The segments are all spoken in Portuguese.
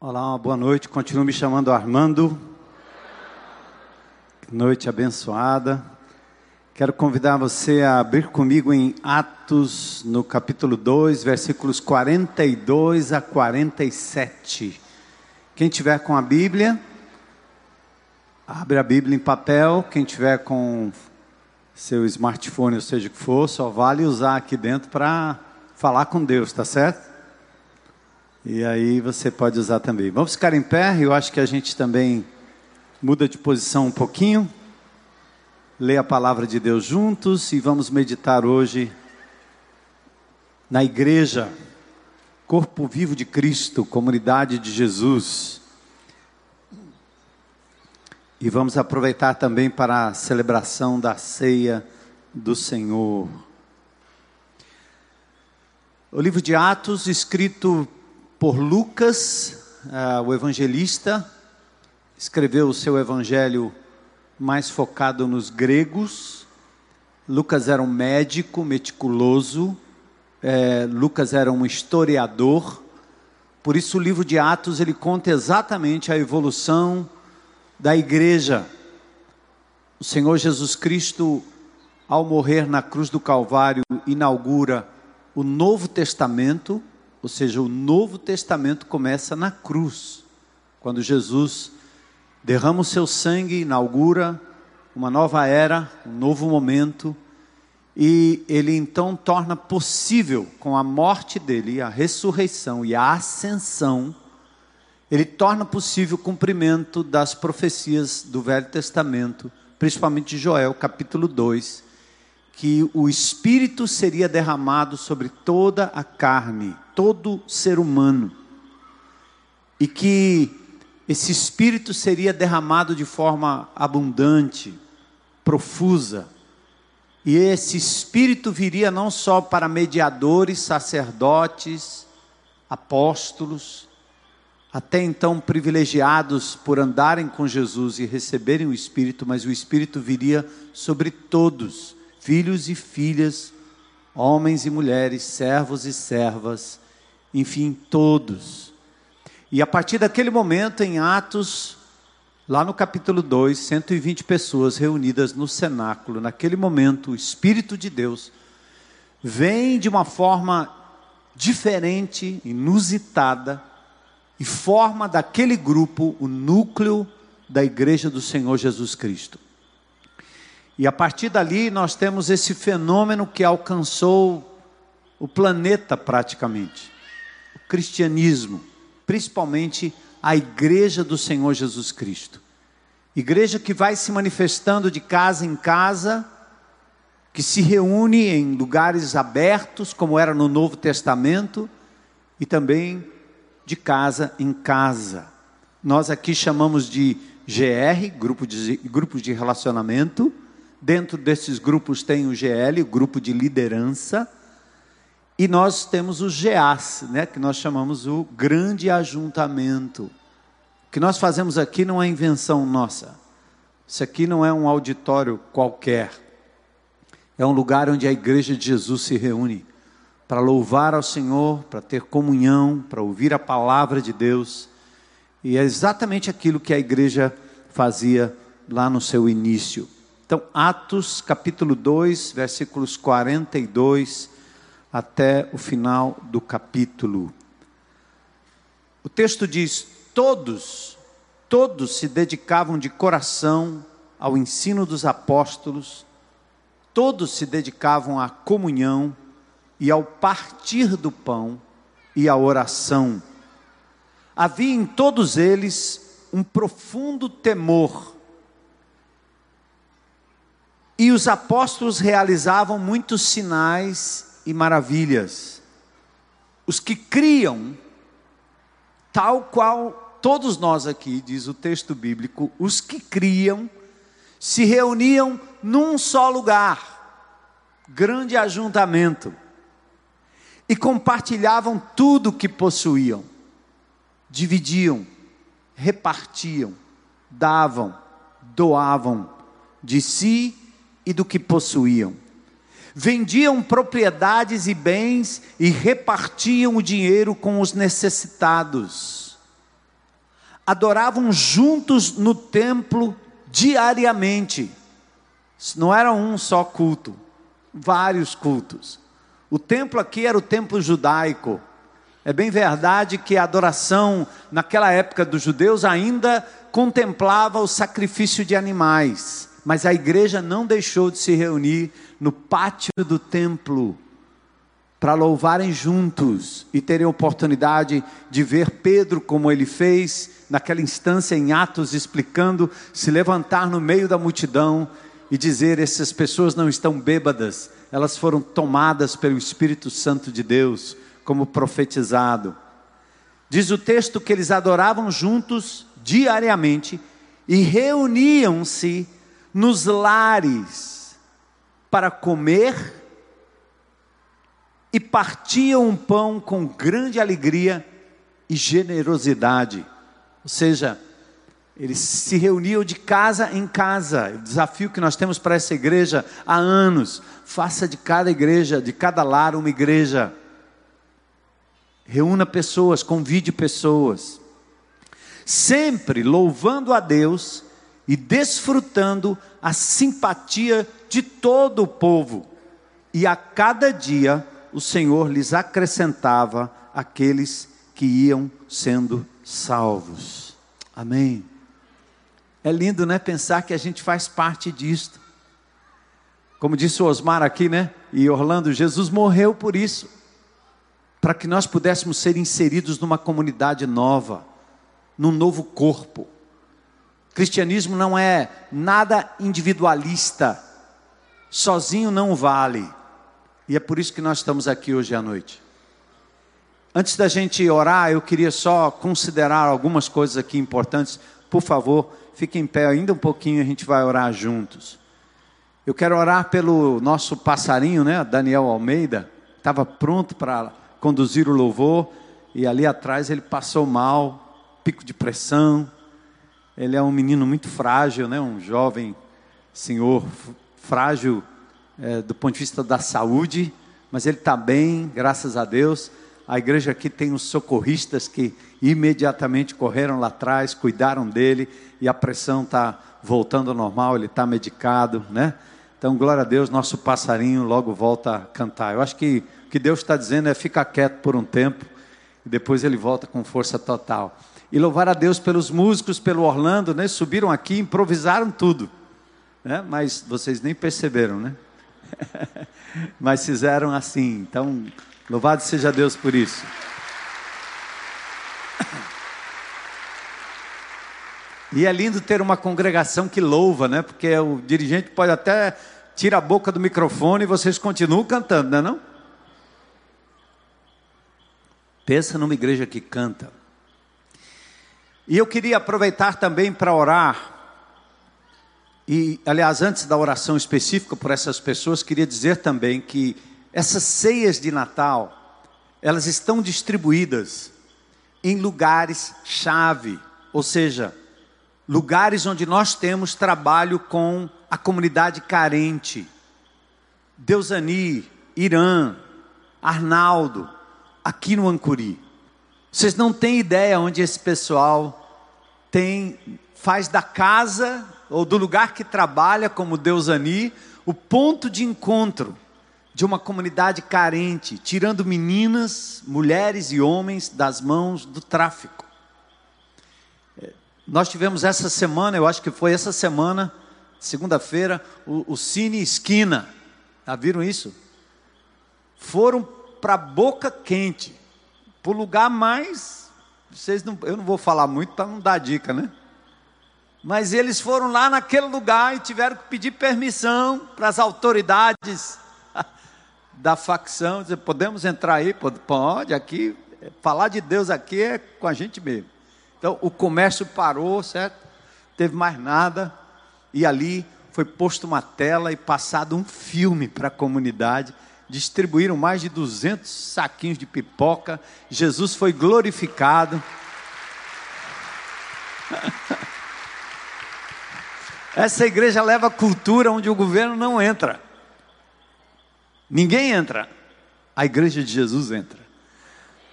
Olá, uma boa noite. Continuo me chamando Armando. Noite abençoada. Quero convidar você a abrir comigo em Atos, no capítulo 2, versículos 42 a 47. Quem tiver com a Bíblia, abre a Bíblia em papel. Quem tiver com seu smartphone, ou seja o que for, só vale usar aqui dentro para falar com Deus, tá certo? E aí você pode usar também. Vamos ficar em pé, eu acho que a gente também muda de posição um pouquinho. Lê a palavra de Deus juntos e vamos meditar hoje na igreja, corpo vivo de Cristo, comunidade de Jesus. E vamos aproveitar também para a celebração da ceia do Senhor. O livro de Atos, escrito por Lucas, uh, o evangelista, escreveu o seu evangelho mais focado nos gregos. Lucas era um médico meticuloso, é, Lucas era um historiador. Por isso o livro de Atos ele conta exatamente a evolução da igreja. O Senhor Jesus Cristo, ao morrer na cruz do Calvário, inaugura o Novo Testamento ou seja, o Novo Testamento começa na cruz, quando Jesus derrama o seu sangue, inaugura uma nova era, um novo momento, e ele então torna possível, com a morte dele, a ressurreição e a ascensão, ele torna possível o cumprimento das profecias do Velho Testamento, principalmente de Joel, capítulo 2, que o Espírito seria derramado sobre toda a carne, todo ser humano, e que esse Espírito seria derramado de forma abundante, profusa, e esse Espírito viria não só para mediadores, sacerdotes, apóstolos, até então privilegiados por andarem com Jesus e receberem o Espírito, mas o Espírito viria sobre todos filhos e filhas, homens e mulheres, servos e servas, enfim, todos. E a partir daquele momento, em Atos, lá no capítulo 2, 120 pessoas reunidas no cenáculo, naquele momento, o Espírito de Deus vem de uma forma diferente, inusitada, e forma daquele grupo o núcleo da igreja do Senhor Jesus Cristo. E a partir dali nós temos esse fenômeno que alcançou o planeta praticamente. Cristianismo, principalmente a igreja do Senhor Jesus Cristo. Igreja que vai se manifestando de casa em casa, que se reúne em lugares abertos, como era no Novo Testamento, e também de casa em casa. Nós aqui chamamos de GR, grupo de, de relacionamento, Dentro desses grupos tem o GL, o grupo de liderança, e nós temos o GEAS, né, que nós chamamos o grande ajuntamento. O que nós fazemos aqui não é invenção nossa. Isso aqui não é um auditório qualquer. É um lugar onde a igreja de Jesus se reúne para louvar ao Senhor, para ter comunhão, para ouvir a palavra de Deus. E é exatamente aquilo que a igreja fazia lá no seu início. Então, Atos capítulo 2, versículos 42 até o final do capítulo. O texto diz: Todos, todos se dedicavam de coração ao ensino dos apóstolos, todos se dedicavam à comunhão e ao partir do pão e à oração. Havia em todos eles um profundo temor e os apóstolos realizavam muitos sinais e maravilhas. Os que criam, tal qual todos nós aqui, diz o texto bíblico, os que criam se reuniam num só lugar, grande ajuntamento, e compartilhavam tudo o que possuíam, dividiam, repartiam, davam, doavam de si e do que possuíam. Vendiam propriedades e bens e repartiam o dinheiro com os necessitados. adoravam juntos no templo diariamente. Não era um só culto, vários cultos. O templo aqui era o templo judaico. É bem verdade que a adoração naquela época dos judeus ainda contemplava o sacrifício de animais, mas a igreja não deixou de se reunir no pátio do templo para louvarem juntos e terem oportunidade de ver Pedro como ele fez naquela instância em Atos explicando, se levantar no meio da multidão e dizer: essas pessoas não estão bêbadas, elas foram tomadas pelo Espírito Santo de Deus, como profetizado. Diz o texto que eles adoravam juntos diariamente e reuniam-se nos lares para comer e partiam um pão com grande alegria e generosidade. Ou seja, eles se reuniam de casa em casa. O desafio que nós temos para essa igreja há anos: faça de cada igreja, de cada lar, uma igreja. Reúna pessoas, convide pessoas. Sempre louvando a Deus e desfrutando a simpatia de todo o povo. E a cada dia o Senhor lhes acrescentava aqueles que iam sendo salvos. Amém. É lindo, né? Pensar que a gente faz parte disto. Como disse o Osmar aqui, né? E Orlando, Jesus morreu por isso, para que nós pudéssemos ser inseridos numa comunidade nova, num novo corpo. Cristianismo não é nada individualista, sozinho não vale. E é por isso que nós estamos aqui hoje à noite. Antes da gente orar, eu queria só considerar algumas coisas aqui importantes. Por favor, fique em pé ainda um pouquinho, a gente vai orar juntos. Eu quero orar pelo nosso passarinho, né, Daniel Almeida, estava pronto para conduzir o louvor e ali atrás ele passou mal, pico de pressão. Ele é um menino muito frágil, né, um jovem senhor frágil é, do ponto de vista da saúde, mas ele está bem, graças a Deus. A igreja aqui tem os socorristas que imediatamente correram lá atrás, cuidaram dele e a pressão está voltando ao normal, ele está medicado, né? Então, glória a Deus, nosso passarinho logo volta a cantar. Eu acho que o que Deus está dizendo é ficar quieto por um tempo e depois ele volta com força total. E louvar a Deus pelos músicos, pelo Orlando, né? Subiram aqui, improvisaram tudo, né? Mas vocês nem perceberam, né? Mas fizeram assim. Então, louvado seja Deus por isso. E é lindo ter uma congregação que louva, né? Porque o dirigente pode até tirar a boca do microfone e vocês continuam cantando, não é não? Pensa numa igreja que canta. E eu queria aproveitar também para orar e, aliás, antes da oração específica por essas pessoas, queria dizer também que essas ceias de Natal, elas estão distribuídas em lugares chave, ou seja, lugares onde nós temos trabalho com a comunidade carente. Deusani, Irã, Arnaldo, aqui no Ancuri. Vocês não têm ideia onde esse pessoal tem faz da casa ou do lugar que trabalha como Deus Ani, o ponto de encontro de uma comunidade carente, tirando meninas, mulheres e homens das mãos do tráfico. É, nós tivemos essa semana, eu acho que foi essa semana, segunda-feira, o, o Cine Esquina. Já viram isso? Foram para Boca Quente, para o lugar mais. Vocês não, eu não vou falar muito para não dar dica, né? Mas eles foram lá naquele lugar e tiveram que pedir permissão para as autoridades da facção, dizer, podemos entrar aí? Pode, aqui, falar de Deus aqui é com a gente mesmo. Então o comércio parou, certo? Teve mais nada, e ali foi posto uma tela e passado um filme para a comunidade. Distribuíram mais de 200 saquinhos de pipoca. Jesus foi glorificado. Essa igreja leva cultura onde o governo não entra. Ninguém entra. A igreja de Jesus entra.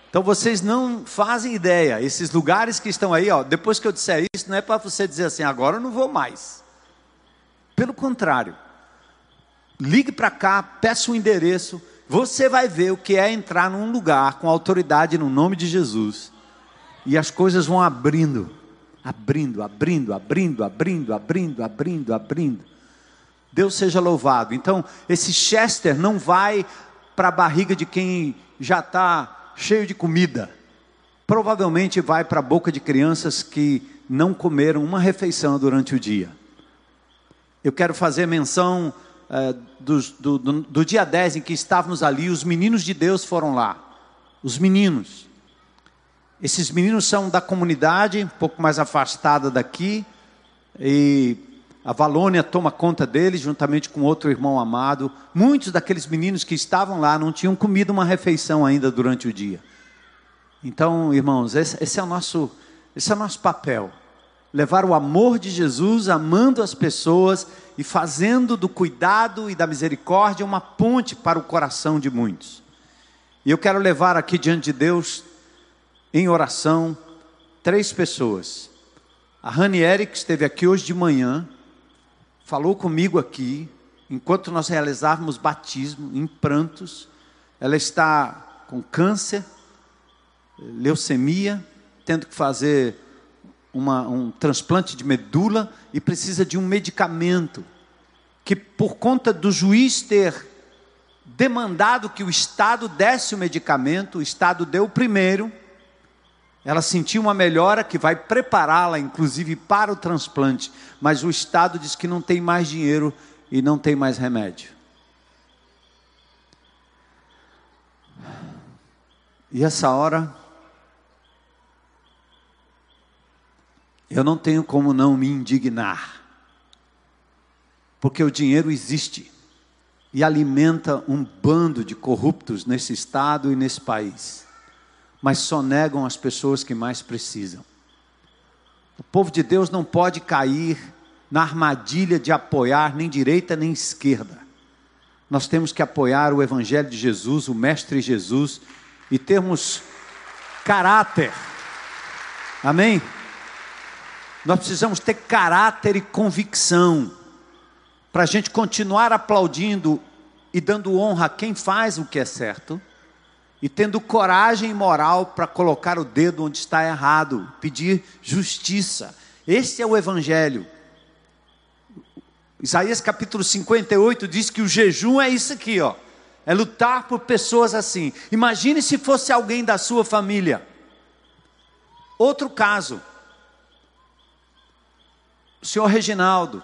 Então vocês não fazem ideia, esses lugares que estão aí, ó, depois que eu disser isso, não é para você dizer assim, agora eu não vou mais. Pelo contrário, ligue para cá, peça um endereço, você vai ver o que é entrar num lugar com autoridade no nome de Jesus. E as coisas vão abrindo, abrindo, abrindo, abrindo, abrindo, abrindo, abrindo, abrindo. Deus seja louvado. Então, esse Chester não vai para a barriga de quem já está cheio de comida. Provavelmente vai para a boca de crianças que não comeram uma refeição durante o dia. Eu quero fazer menção uh, do, do, do, do dia 10 em que estávamos ali, os meninos de Deus foram lá. Os meninos. Esses meninos são da comunidade, um pouco mais afastada daqui, e a Valônia toma conta deles, juntamente com outro irmão amado. Muitos daqueles meninos que estavam lá não tinham comido uma refeição ainda durante o dia. Então, irmãos, esse, esse, é, o nosso, esse é o nosso papel. Levar o amor de Jesus, amando as pessoas e fazendo do cuidado e da misericórdia uma ponte para o coração de muitos. E eu quero levar aqui diante de Deus, em oração, três pessoas. A Ranieri, que esteve aqui hoje de manhã, falou comigo aqui, enquanto nós realizávamos batismo, em prantos. Ela está com câncer, leucemia, tendo que fazer uma, um transplante de medula e precisa de um medicamento que, por conta do juiz ter demandado que o Estado desse o medicamento, o Estado deu o primeiro. Ela sentiu uma melhora que vai prepará-la, inclusive, para o transplante, mas o Estado diz que não tem mais dinheiro e não tem mais remédio. E essa hora, eu não tenho como não me indignar, porque o dinheiro existe e alimenta um bando de corruptos nesse Estado e nesse país mas só negam as pessoas que mais precisam. O povo de Deus não pode cair na armadilha de apoiar nem direita nem esquerda. Nós temos que apoiar o Evangelho de Jesus, o Mestre Jesus, e termos caráter. Amém? Nós precisamos ter caráter e convicção para a gente continuar aplaudindo e dando honra a quem faz o que é certo e tendo coragem moral para colocar o dedo onde está errado, pedir justiça. Esse é o Evangelho. Isaías capítulo 58 diz que o jejum é isso aqui, ó. É lutar por pessoas assim. Imagine se fosse alguém da sua família. Outro caso. O senhor Reginaldo,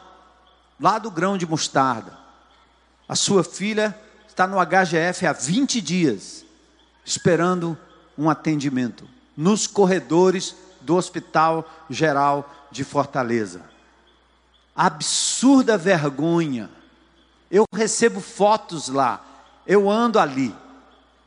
lá do grão de mostarda. A sua filha está no HGF há 20 dias esperando um atendimento nos corredores do Hospital Geral de Fortaleza. Absurda vergonha. Eu recebo fotos lá, eu ando ali.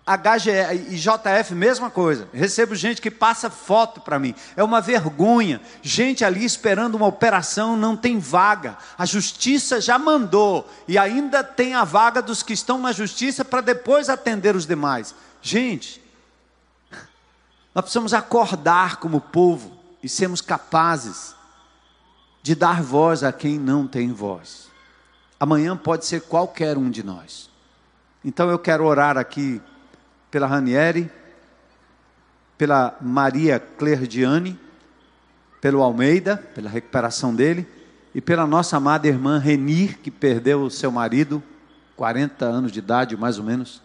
HGE e JF, mesma coisa. Recebo gente que passa foto para mim. É uma vergonha. Gente ali esperando uma operação, não tem vaga. A justiça já mandou. E ainda tem a vaga dos que estão na justiça para depois atender os demais. Gente, nós precisamos acordar como povo e sermos capazes de dar voz a quem não tem voz. Amanhã pode ser qualquer um de nós. Então eu quero orar aqui pela Ranieri, pela Maria Clerdiane, pelo Almeida, pela recuperação dele, e pela nossa amada irmã Renir, que perdeu o seu marido, 40 anos de idade mais ou menos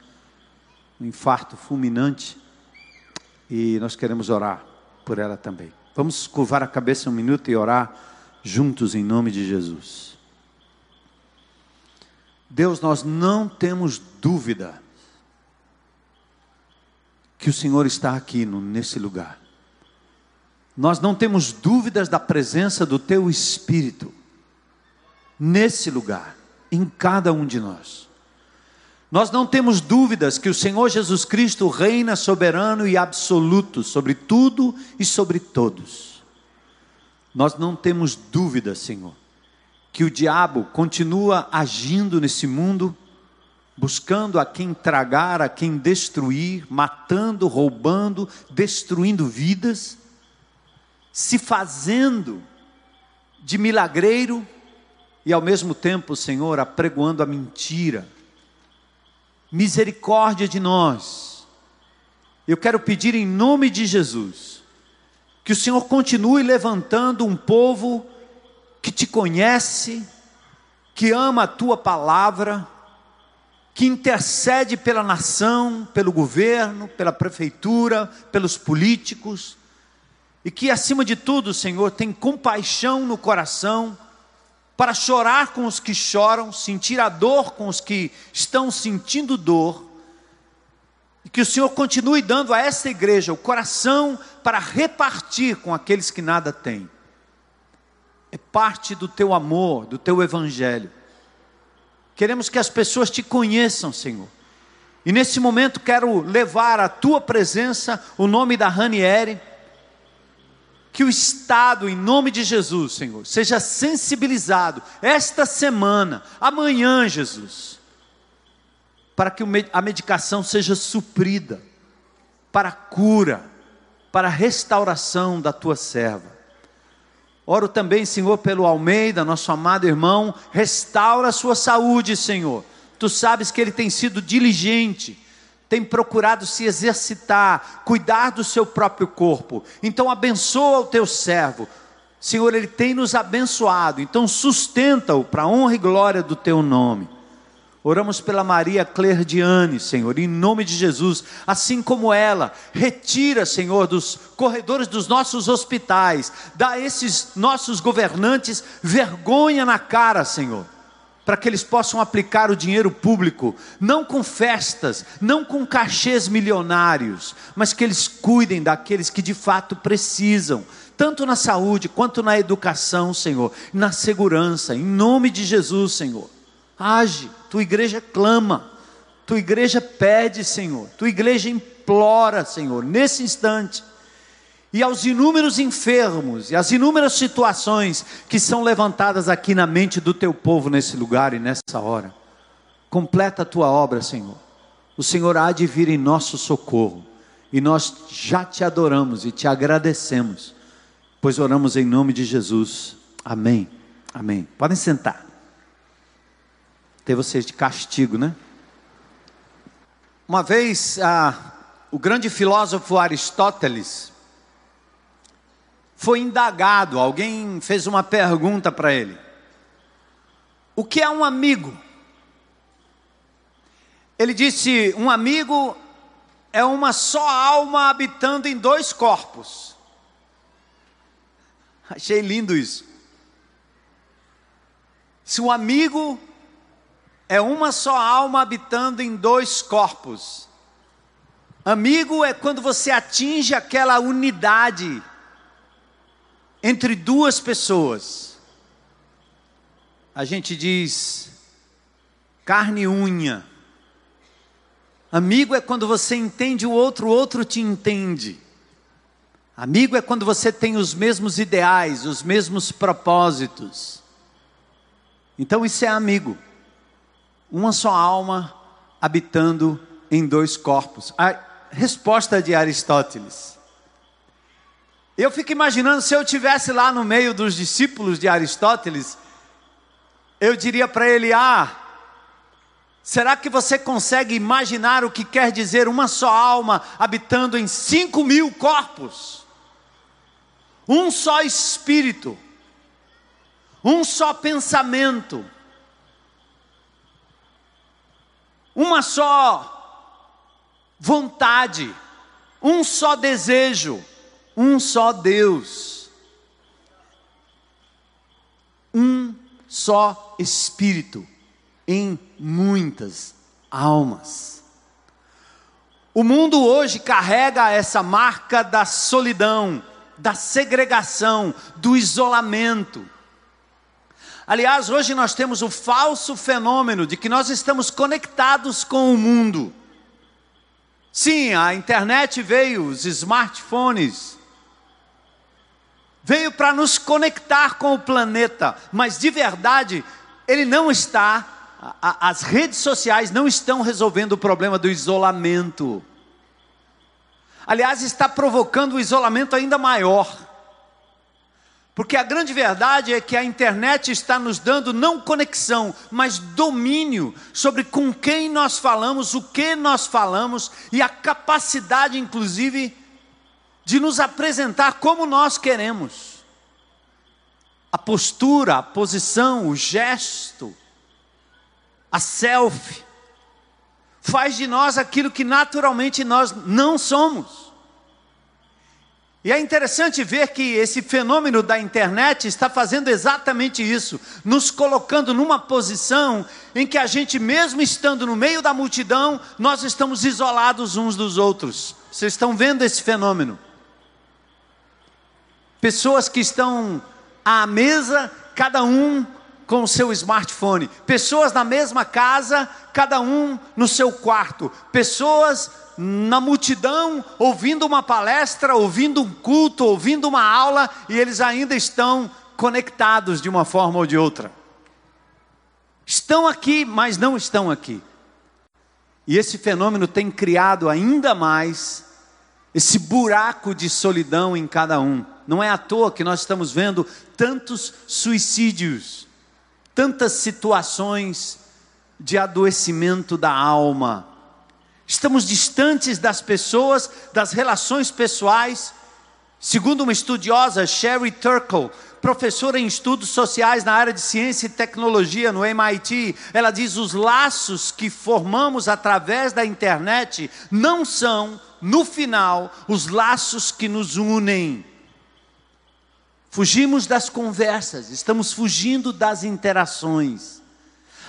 um infarto fulminante, e nós queremos orar por ela também. Vamos curvar a cabeça um minuto e orar juntos em nome de Jesus. Deus, nós não temos dúvida que o Senhor está aqui nesse lugar. Nós não temos dúvidas da presença do Teu Espírito nesse lugar, em cada um de nós. Nós não temos dúvidas que o Senhor Jesus Cristo reina soberano e absoluto sobre tudo e sobre todos. Nós não temos dúvidas, Senhor, que o diabo continua agindo nesse mundo, buscando a quem tragar, a quem destruir, matando, roubando, destruindo vidas, se fazendo de milagreiro e ao mesmo tempo, Senhor, apregoando a mentira. Misericórdia de nós. Eu quero pedir em nome de Jesus que o Senhor continue levantando um povo que te conhece, que ama a tua palavra, que intercede pela nação, pelo governo, pela prefeitura, pelos políticos, e que acima de tudo, Senhor, tem compaixão no coração para chorar com os que choram, sentir a dor com os que estão sentindo dor, e que o Senhor continue dando a esta igreja o coração para repartir com aqueles que nada têm. É parte do teu amor, do teu evangelho. Queremos que as pessoas te conheçam, Senhor. E nesse momento quero levar à tua presença o nome da Ranieri que o Estado, em nome de Jesus, Senhor, seja sensibilizado esta semana, amanhã, Jesus, para que a medicação seja suprida, para a cura, para a restauração da tua serva. Oro também, Senhor, pelo Almeida, nosso amado irmão, restaura a sua saúde, Senhor. Tu sabes que ele tem sido diligente, tem procurado se exercitar, cuidar do seu próprio corpo. Então abençoa o teu servo. Senhor, ele tem nos abençoado, então sustenta-o para a honra e glória do teu nome. Oramos pela Maria Clerdiane, Senhor, em nome de Jesus, assim como ela, retira, Senhor, dos corredores dos nossos hospitais, dá a esses nossos governantes vergonha na cara, Senhor para que eles possam aplicar o dinheiro público, não com festas, não com cachês milionários, mas que eles cuidem daqueles que de fato precisam, tanto na saúde quanto na educação, Senhor, na segurança, em nome de Jesus, Senhor. Age, tua igreja clama, tua igreja pede, Senhor, tua igreja implora, Senhor, nesse instante e aos inúmeros enfermos e às inúmeras situações que são levantadas aqui na mente do teu povo nesse lugar e nessa hora. Completa a tua obra, Senhor. O Senhor há de vir em nosso socorro e nós já te adoramos e te agradecemos, pois oramos em nome de Jesus. Amém. Amém. Podem sentar. Ter vocês de castigo, né? Uma vez, ah, o grande filósofo Aristóteles, foi indagado, alguém fez uma pergunta para ele: O que é um amigo? Ele disse: Um amigo é uma só alma habitando em dois corpos. Achei lindo isso. Se um amigo é uma só alma habitando em dois corpos. Amigo é quando você atinge aquela unidade entre duas pessoas, a gente diz carne e unha. Amigo é quando você entende o outro, o outro te entende. Amigo é quando você tem os mesmos ideais, os mesmos propósitos. Então isso é amigo. Uma só alma habitando em dois corpos. A resposta de Aristóteles. Eu fico imaginando se eu tivesse lá no meio dos discípulos de Aristóteles, eu diria para ele: Ah, será que você consegue imaginar o que quer dizer uma só alma habitando em cinco mil corpos? Um só espírito, um só pensamento, uma só vontade, um só desejo um só Deus, um só Espírito em muitas almas. O mundo hoje carrega essa marca da solidão, da segregação, do isolamento. Aliás, hoje nós temos o falso fenômeno de que nós estamos conectados com o mundo. Sim, a internet veio, os smartphones, veio para nos conectar com o planeta, mas de verdade, ele não está a, as redes sociais não estão resolvendo o problema do isolamento. Aliás, está provocando um isolamento ainda maior. Porque a grande verdade é que a internet está nos dando não conexão, mas domínio sobre com quem nós falamos, o que nós falamos e a capacidade, inclusive, de nos apresentar como nós queremos. A postura, a posição, o gesto, a selfie, faz de nós aquilo que naturalmente nós não somos. E é interessante ver que esse fenômeno da internet está fazendo exatamente isso, nos colocando numa posição em que a gente, mesmo estando no meio da multidão, nós estamos isolados uns dos outros. Vocês estão vendo esse fenômeno? Pessoas que estão à mesa, cada um com o seu smartphone. Pessoas na mesma casa, cada um no seu quarto. Pessoas na multidão, ouvindo uma palestra, ouvindo um culto, ouvindo uma aula, e eles ainda estão conectados de uma forma ou de outra. Estão aqui, mas não estão aqui. E esse fenômeno tem criado ainda mais esse buraco de solidão em cada um. Não é à toa que nós estamos vendo tantos suicídios, tantas situações de adoecimento da alma, estamos distantes das pessoas, das relações pessoais. Segundo uma estudiosa, Sherry Turkle, professora em estudos sociais na área de ciência e tecnologia no MIT, ela diz: os laços que formamos através da internet não são, no final, os laços que nos unem. Fugimos das conversas, estamos fugindo das interações.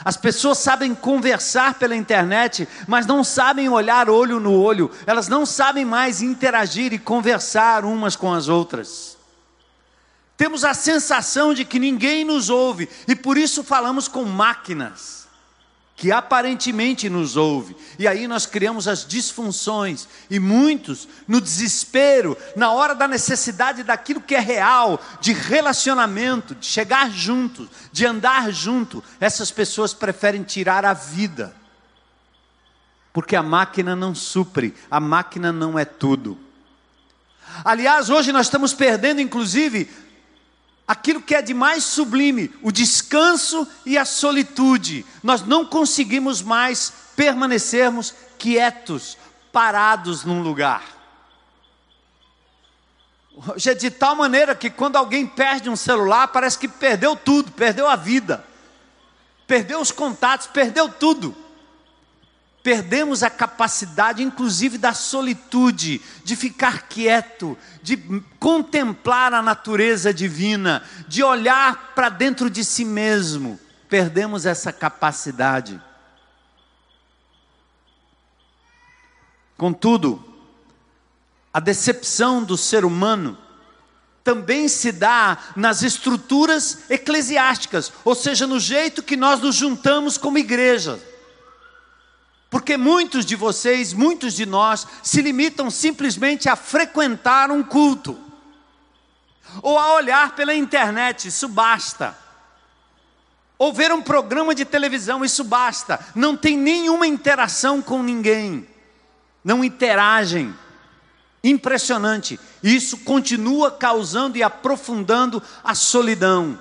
As pessoas sabem conversar pela internet, mas não sabem olhar olho no olho, elas não sabem mais interagir e conversar umas com as outras. Temos a sensação de que ninguém nos ouve e por isso falamos com máquinas que aparentemente nos ouve. E aí nós criamos as disfunções. E muitos, no desespero, na hora da necessidade daquilo que é real, de relacionamento, de chegar junto, de andar junto, essas pessoas preferem tirar a vida. Porque a máquina não supre, a máquina não é tudo. Aliás, hoje nós estamos perdendo, inclusive, aquilo que é de mais sublime, o descanso e a solitude. Nós não conseguimos mais permanecermos quietos, parados num lugar. Hoje é de tal maneira que quando alguém perde um celular, parece que perdeu tudo, perdeu a vida, perdeu os contatos, perdeu tudo perdemos a capacidade, inclusive da solitude, de ficar quieto, de contemplar a natureza divina, de olhar para dentro de si mesmo. Perdemos essa capacidade. Contudo, a decepção do ser humano também se dá nas estruturas eclesiásticas, ou seja, no jeito que nós nos juntamos como igreja. Porque muitos de vocês, muitos de nós, se limitam simplesmente a frequentar um culto, ou a olhar pela internet, isso basta. Ou ver um programa de televisão, isso basta. Não tem nenhuma interação com ninguém, não interagem. Impressionante. Isso continua causando e aprofundando a solidão.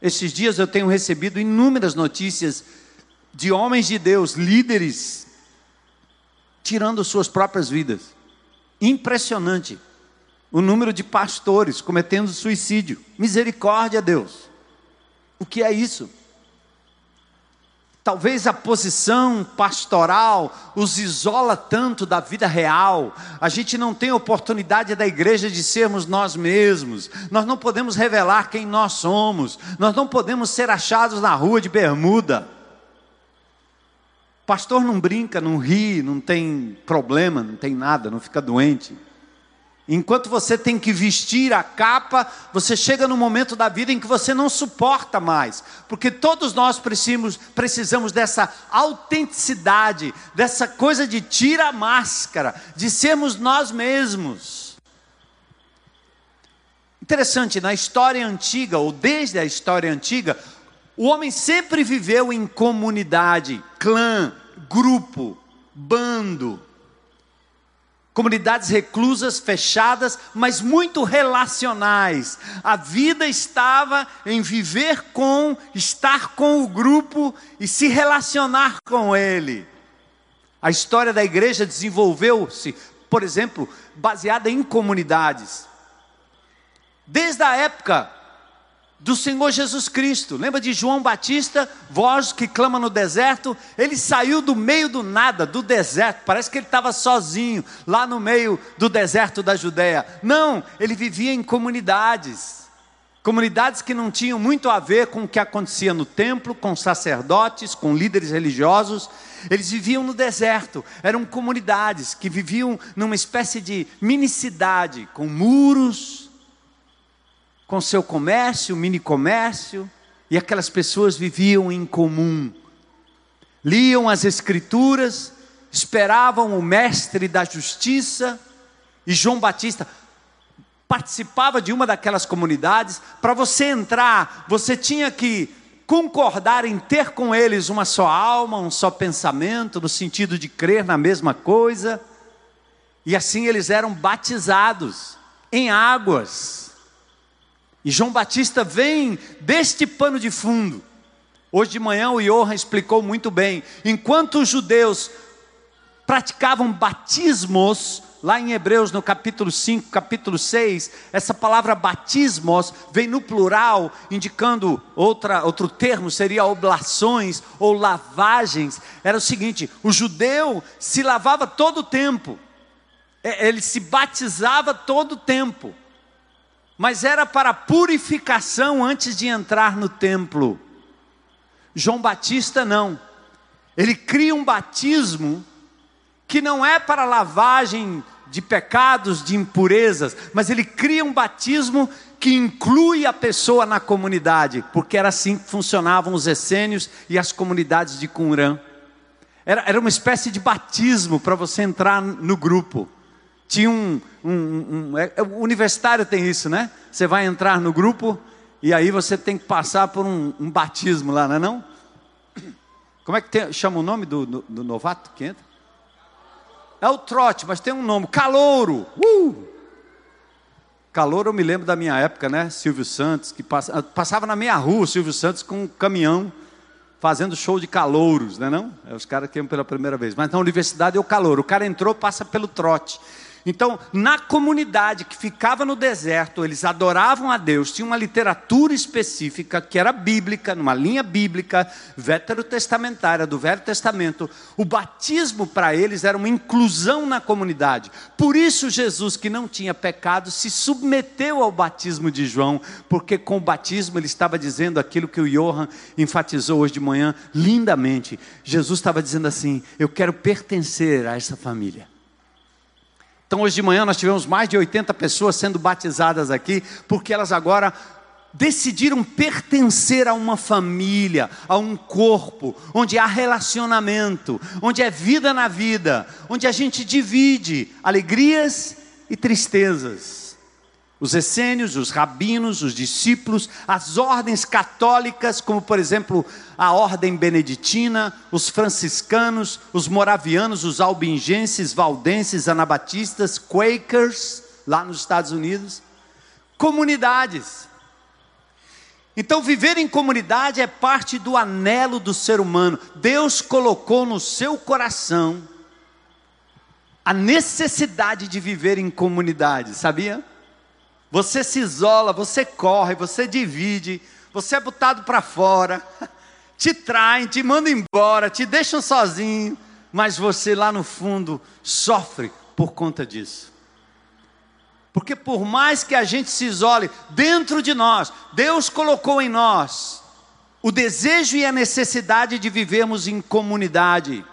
Esses dias eu tenho recebido inúmeras notícias de homens de Deus, líderes, tirando suas próprias vidas. Impressionante. O número de pastores cometendo suicídio. Misericórdia, Deus. O que é isso? Talvez a posição pastoral os isola tanto da vida real. A gente não tem oportunidade da igreja de sermos nós mesmos. Nós não podemos revelar quem nós somos. Nós não podemos ser achados na rua de bermuda. Pastor não brinca, não ri, não tem problema, não tem nada, não fica doente. Enquanto você tem que vestir a capa, você chega no momento da vida em que você não suporta mais, porque todos nós precisamos, precisamos dessa autenticidade, dessa coisa de tira a máscara, de sermos nós mesmos. Interessante, na história antiga, ou desde a história antiga, O homem sempre viveu em comunidade, clã, grupo, bando. Comunidades reclusas, fechadas, mas muito relacionais. A vida estava em viver com, estar com o grupo e se relacionar com ele. A história da igreja desenvolveu-se, por exemplo, baseada em comunidades. Desde a época do Senhor Jesus Cristo. Lembra de João Batista, voz que clama no deserto? Ele saiu do meio do nada, do deserto. Parece que ele estava sozinho, lá no meio do deserto da Judéia. Não, ele vivia em comunidades. Comunidades que não tinham muito a ver com o que acontecia no templo, com sacerdotes, com líderes religiosos. Eles viviam no deserto, eram comunidades que viviam numa espécie de mini cidade, com muros, com seu comércio, mini comércio, e aquelas pessoas viviam em comum. Liam as Escrituras, esperavam o mestre da justiça, e João Batista participava de uma daquelas comunidades. Para você entrar, você tinha que concordar em ter com eles uma só alma, um só pensamento, no sentido de crer na mesma coisa. E assim eles eram batizados em águas. E João Batista vem deste pano de fundo. Hoje de manhã o Johan explicou muito bem. Enquanto os judeus praticavam batismos, lá em Hebreus no capítulo 5, capítulo 6, essa palavra batismos vem no plural, indicando outra, outro termo, seria oblações ou lavagens. Era o seguinte: o judeu se lavava todo o tempo, é, ele se batizava todo o tempo mas era para purificação antes de entrar no templo. João Batista não. Ele cria um batismo que não é para lavagem de pecados, de impurezas, mas ele cria um batismo que inclui a pessoa na comunidade, porque era assim que funcionavam os essênios e as comunidades de Qumran. Era, era uma espécie de batismo para você entrar no grupo. Tinha um, um, um é, o universitário tem isso, né? Você vai entrar no grupo e aí você tem que passar por um, um batismo lá, não é não? Como é que tem, chama o nome do, do, do, novato que entra? É o trote, mas tem um nome, calouro. Uh! Eu me lembro da minha época, né? Silvio Santos, que passa, passava na minha rua, Silvio Santos com um caminhão fazendo show de calouros, né não? É os caras que iam pela primeira vez. Mas na universidade é o calouro. O cara entrou, passa pelo trote. Então, na comunidade que ficava no deserto, eles adoravam a Deus, tinha uma literatura específica que era bíblica, numa linha bíblica, veterotestamentária do Velho Testamento. O batismo para eles era uma inclusão na comunidade. Por isso, Jesus, que não tinha pecado, se submeteu ao batismo de João, porque com o batismo ele estava dizendo aquilo que o Johan enfatizou hoje de manhã lindamente. Jesus estava dizendo assim: Eu quero pertencer a essa família. Então, hoje de manhã, nós tivemos mais de 80 pessoas sendo batizadas aqui, porque elas agora decidiram pertencer a uma família, a um corpo, onde há relacionamento, onde é vida na vida, onde a gente divide alegrias e tristezas os essênios, os rabinos, os discípulos, as ordens católicas, como por exemplo a ordem beneditina, os franciscanos, os moravianos, os albingenses, valdenses, anabatistas, quakers, lá nos Estados Unidos, comunidades. Então, viver em comunidade é parte do anelo do ser humano. Deus colocou no seu coração a necessidade de viver em comunidade, sabia? Você se isola, você corre, você divide, você é botado para fora, te traem, te mandam embora, te deixam sozinho, mas você lá no fundo sofre por conta disso. Porque por mais que a gente se isole dentro de nós, Deus colocou em nós o desejo e a necessidade de vivermos em comunidade.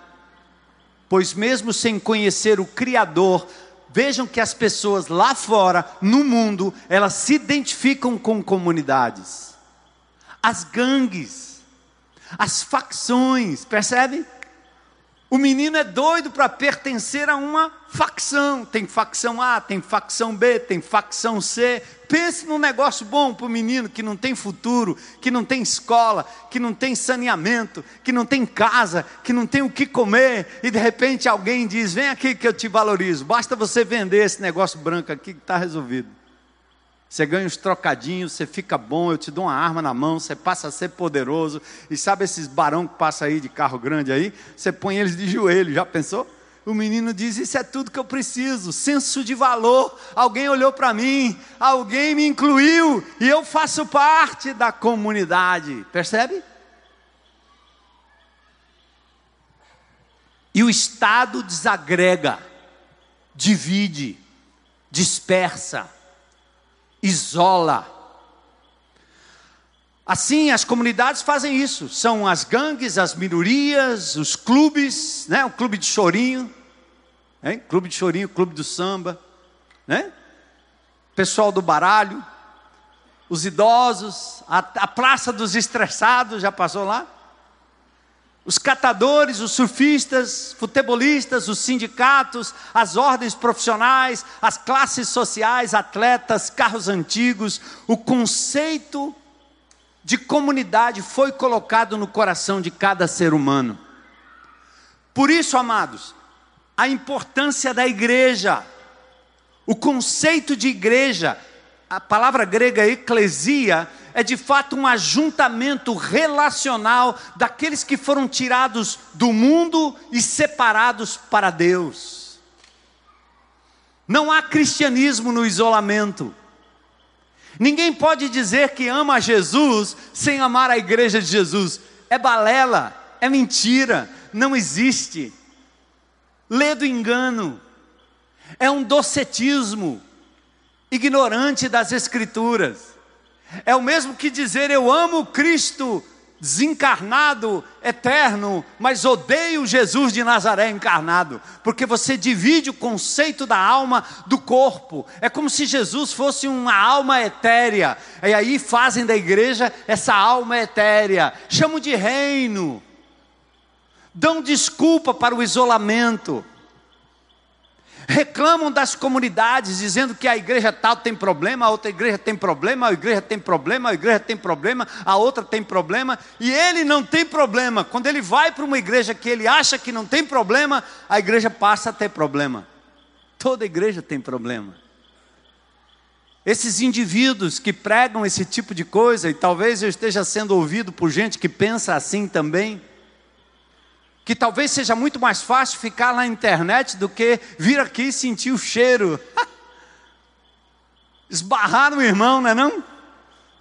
Pois mesmo sem conhecer o Criador, Vejam que as pessoas lá fora, no mundo, elas se identificam com comunidades. As gangues, as facções, percebe? O menino é doido para pertencer a uma facção. Tem facção A, tem facção B, tem facção C. Pense num negócio bom para o menino que não tem futuro, que não tem escola, que não tem saneamento, que não tem casa, que não tem o que comer, e de repente alguém diz: Vem aqui que eu te valorizo. Basta você vender esse negócio branco aqui que está resolvido. Você ganha uns trocadinhos, você fica bom, eu te dou uma arma na mão, você passa a ser poderoso. E sabe esses barão que passa aí de carro grande aí? Você põe eles de joelho, já pensou? O menino diz: Isso é tudo que eu preciso, senso de valor. Alguém olhou para mim, alguém me incluiu e eu faço parte da comunidade. Percebe? E o Estado desagrega, divide, dispersa isola. Assim, as comunidades fazem isso. São as gangues, as minorias, os clubes, né? o clube de chorinho, hein? clube de chorinho, clube do samba, né? pessoal do baralho, os idosos, a, a praça dos estressados, já passou lá? Os catadores, os surfistas, futebolistas, os sindicatos, as ordens profissionais, as classes sociais, atletas, carros antigos, o conceito de comunidade foi colocado no coração de cada ser humano. Por isso, amados, a importância da igreja, o conceito de igreja, a palavra grega eclesia, é de fato um ajuntamento relacional daqueles que foram tirados do mundo e separados para Deus. Não há cristianismo no isolamento. Ninguém pode dizer que ama Jesus sem amar a igreja de Jesus. É balela, é mentira, não existe. Lê do engano. É um docetismo ignorante das Escrituras. É o mesmo que dizer eu amo Cristo desencarnado, eterno, mas odeio Jesus de Nazaré encarnado, porque você divide o conceito da alma do corpo. É como se Jesus fosse uma alma etérea, e aí fazem da igreja essa alma etérea, chamam de reino, dão desculpa para o isolamento reclamam das comunidades, dizendo que a igreja tal tem problema, a outra igreja tem problema, a igreja tem problema, a igreja tem problema, a outra tem problema, e ele não tem problema. Quando ele vai para uma igreja que ele acha que não tem problema, a igreja passa a ter problema. Toda igreja tem problema. Esses indivíduos que pregam esse tipo de coisa, e talvez eu esteja sendo ouvido por gente que pensa assim também, que talvez seja muito mais fácil ficar na internet do que vir aqui e sentir o cheiro. Esbarrar no irmão, não é não?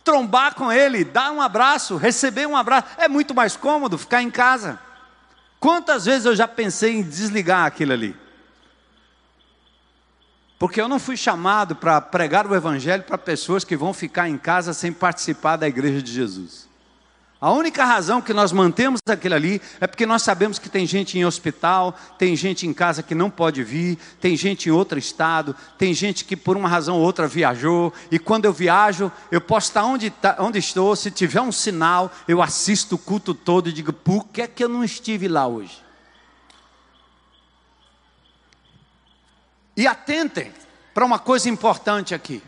Trombar com ele, dar um abraço, receber um abraço. É muito mais cômodo ficar em casa. Quantas vezes eu já pensei em desligar aquilo ali? Porque eu não fui chamado para pregar o Evangelho para pessoas que vão ficar em casa sem participar da igreja de Jesus. A única razão que nós mantemos aquilo ali é porque nós sabemos que tem gente em hospital, tem gente em casa que não pode vir, tem gente em outro estado, tem gente que por uma razão ou outra viajou, e quando eu viajo, eu posso estar onde, tá, onde estou, se tiver um sinal, eu assisto o culto todo e digo, por que é que eu não estive lá hoje? E atentem para uma coisa importante aqui.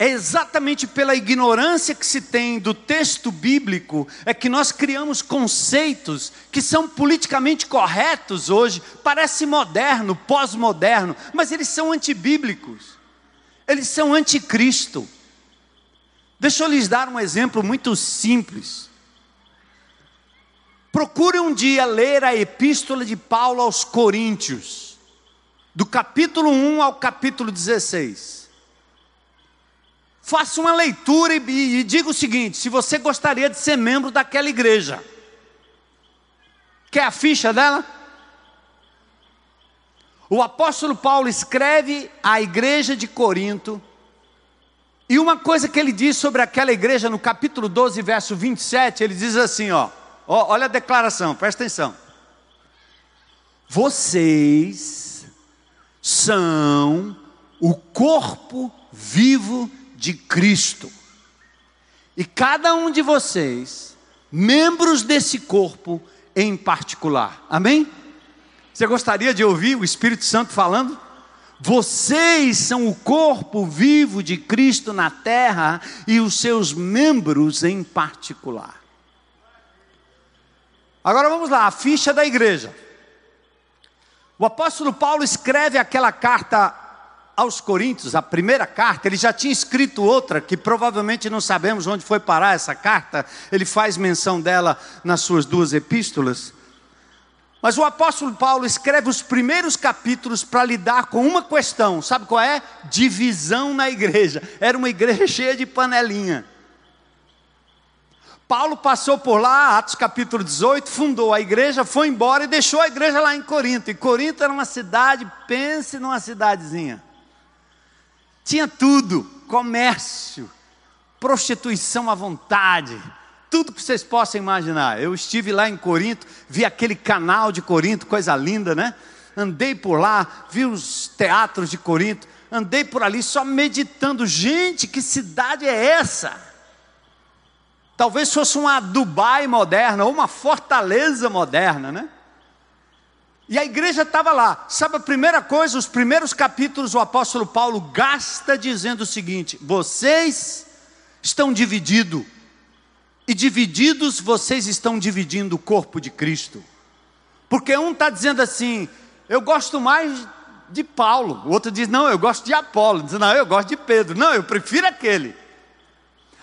É exatamente pela ignorância que se tem do texto bíblico é que nós criamos conceitos que são politicamente corretos hoje, parece moderno, pós-moderno, mas eles são antibíblicos. Eles são anticristo. Deixa eu lhes dar um exemplo muito simples. Procure um dia ler a epístola de Paulo aos Coríntios, do capítulo 1 ao capítulo 16 faça uma leitura e, e diga o seguinte: se você gostaria de ser membro daquela igreja, quer a ficha dela? O apóstolo Paulo escreve à igreja de Corinto, e uma coisa que ele diz sobre aquela igreja no capítulo 12, verso 27, ele diz assim: ó, ó olha a declaração, presta atenção. Vocês são o corpo vivo de Cristo. E cada um de vocês, membros desse corpo, em particular. Amém? Você gostaria de ouvir o Espírito Santo falando? Vocês são o corpo vivo de Cristo na terra e os seus membros em particular. Agora vamos lá, a ficha da igreja. O apóstolo Paulo escreve aquela carta aos Coríntios, a primeira carta, ele já tinha escrito outra, que provavelmente não sabemos onde foi parar essa carta, ele faz menção dela nas suas duas epístolas. Mas o apóstolo Paulo escreve os primeiros capítulos para lidar com uma questão, sabe qual é? Divisão na igreja. Era uma igreja cheia de panelinha. Paulo passou por lá, Atos capítulo 18, fundou a igreja, foi embora e deixou a igreja lá em Corinto. E Corinto era uma cidade, pense numa cidadezinha. Tinha tudo: comércio, prostituição à vontade, tudo que vocês possam imaginar. Eu estive lá em Corinto, vi aquele canal de Corinto, coisa linda, né? Andei por lá, vi os teatros de Corinto, andei por ali só meditando. Gente, que cidade é essa? Talvez fosse uma Dubai moderna, ou uma fortaleza moderna, né? E a igreja estava lá. Sabe a primeira coisa, os primeiros capítulos o apóstolo Paulo gasta dizendo o seguinte: vocês estão divididos e divididos vocês estão dividindo o corpo de Cristo. Porque um está dizendo assim, eu gosto mais de Paulo, o outro diz, não, eu gosto de Apolo, diz, não, eu gosto de Pedro, não, eu prefiro aquele.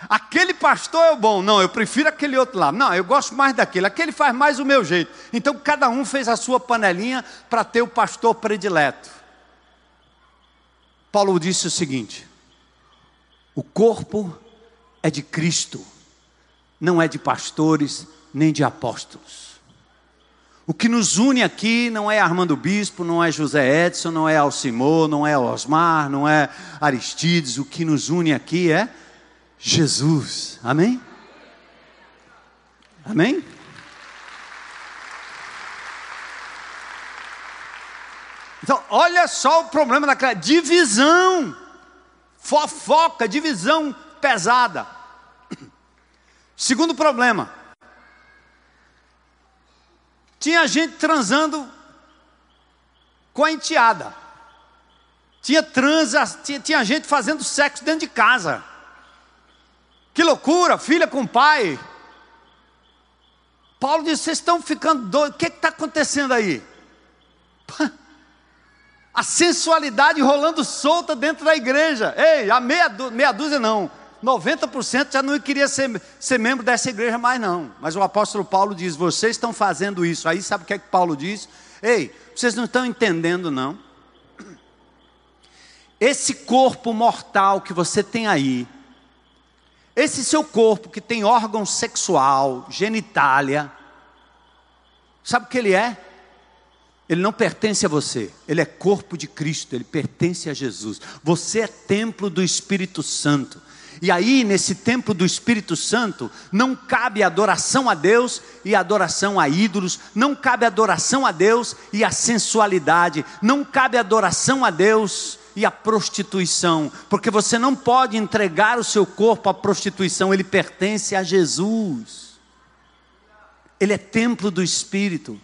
Aquele pastor é o bom, não, eu prefiro aquele outro lá, não, eu gosto mais daquele, aquele faz mais o meu jeito. Então cada um fez a sua panelinha para ter o pastor predileto. Paulo disse o seguinte: o corpo é de Cristo não é de pastores nem de apóstolos. O que nos une aqui não é Armando Bispo, não é José Edson, não é Alcimor, não é Osmar, não é Aristides. O que nos une aqui é Jesus. Amém? Amém? Então, olha só o problema daquela divisão, fofoca, divisão pesada. Segundo problema, tinha gente transando com a enteada. Tinha transa, tinha, tinha gente fazendo sexo dentro de casa. Que loucura, filha com pai. Paulo disse: vocês estão ficando doidos, o que está acontecendo aí? A sensualidade rolando solta dentro da igreja. Ei, a meia, meia dúzia não. 90% já não queria ser, ser membro dessa igreja mais não. Mas o apóstolo Paulo diz: vocês estão fazendo isso. Aí sabe o que é que Paulo diz? Ei, vocês não estão entendendo não. Esse corpo mortal que você tem aí, esse seu corpo que tem órgão sexual, genitália, sabe o que ele é? Ele não pertence a você, ele é corpo de Cristo, ele pertence a Jesus. Você é templo do Espírito Santo. E aí, nesse templo do Espírito Santo, não cabe adoração a Deus e adoração a ídolos, não cabe adoração a Deus e a sensualidade, não cabe adoração a Deus e a prostituição, porque você não pode entregar o seu corpo à prostituição, ele pertence a Jesus. Ele é templo do Espírito.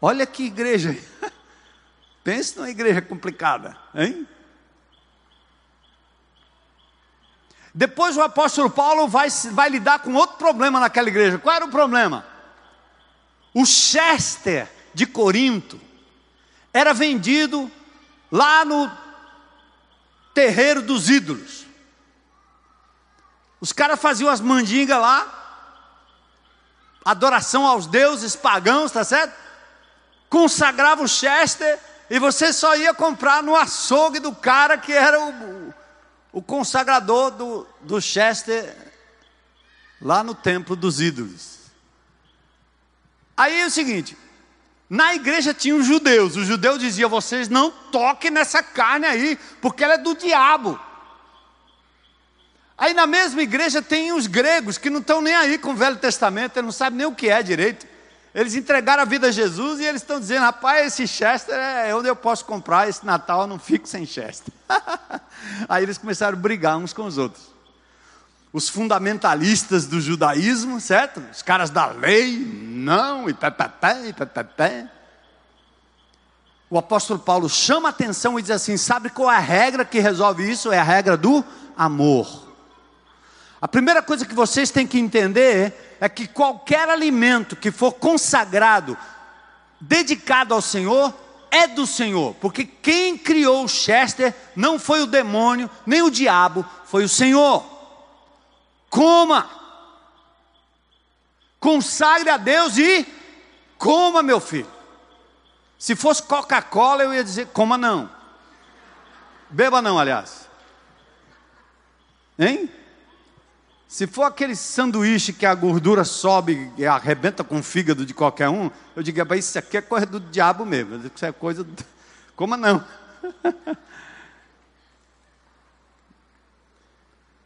Olha que igreja. Pense numa igreja complicada, hein? Depois o apóstolo Paulo vai, vai lidar com outro problema naquela igreja. Qual era o problema? O Chester de Corinto era vendido lá no terreiro dos ídolos. Os caras faziam as mandingas lá, adoração aos deuses pagãos, tá certo? Consagrava o Chester e você só ia comprar no açougue do cara que era o, o consagrador do, do Chester lá no templo dos ídolos. Aí é o seguinte: na igreja tinha os judeus, os judeus diziam: vocês não toquem nessa carne aí, porque ela é do diabo. Aí na mesma igreja tem os gregos que não estão nem aí com o Velho Testamento, eles não sabem nem o que é direito. Eles entregaram a vida a Jesus e eles estão dizendo: rapaz, esse Chester é onde eu posso comprar, esse Natal eu não fico sem Chester. Aí eles começaram a brigar uns com os outros. Os fundamentalistas do judaísmo, certo? Os caras da lei, não, e pé, e pé. O apóstolo Paulo chama a atenção e diz assim: sabe qual é a regra que resolve isso? É a regra do amor. A primeira coisa que vocês têm que entender é que qualquer alimento que for consagrado, dedicado ao Senhor, é do Senhor, porque quem criou o Chester não foi o demônio, nem o diabo, foi o Senhor. Coma. Consagre a Deus e coma, meu filho. Se fosse Coca-Cola, eu ia dizer: coma não. Beba não, aliás. Hein? Se for aquele sanduíche que a gordura sobe e arrebenta com o fígado de qualquer um, eu digo, isso aqui é coisa do diabo mesmo. Isso é coisa. Do... Coma não.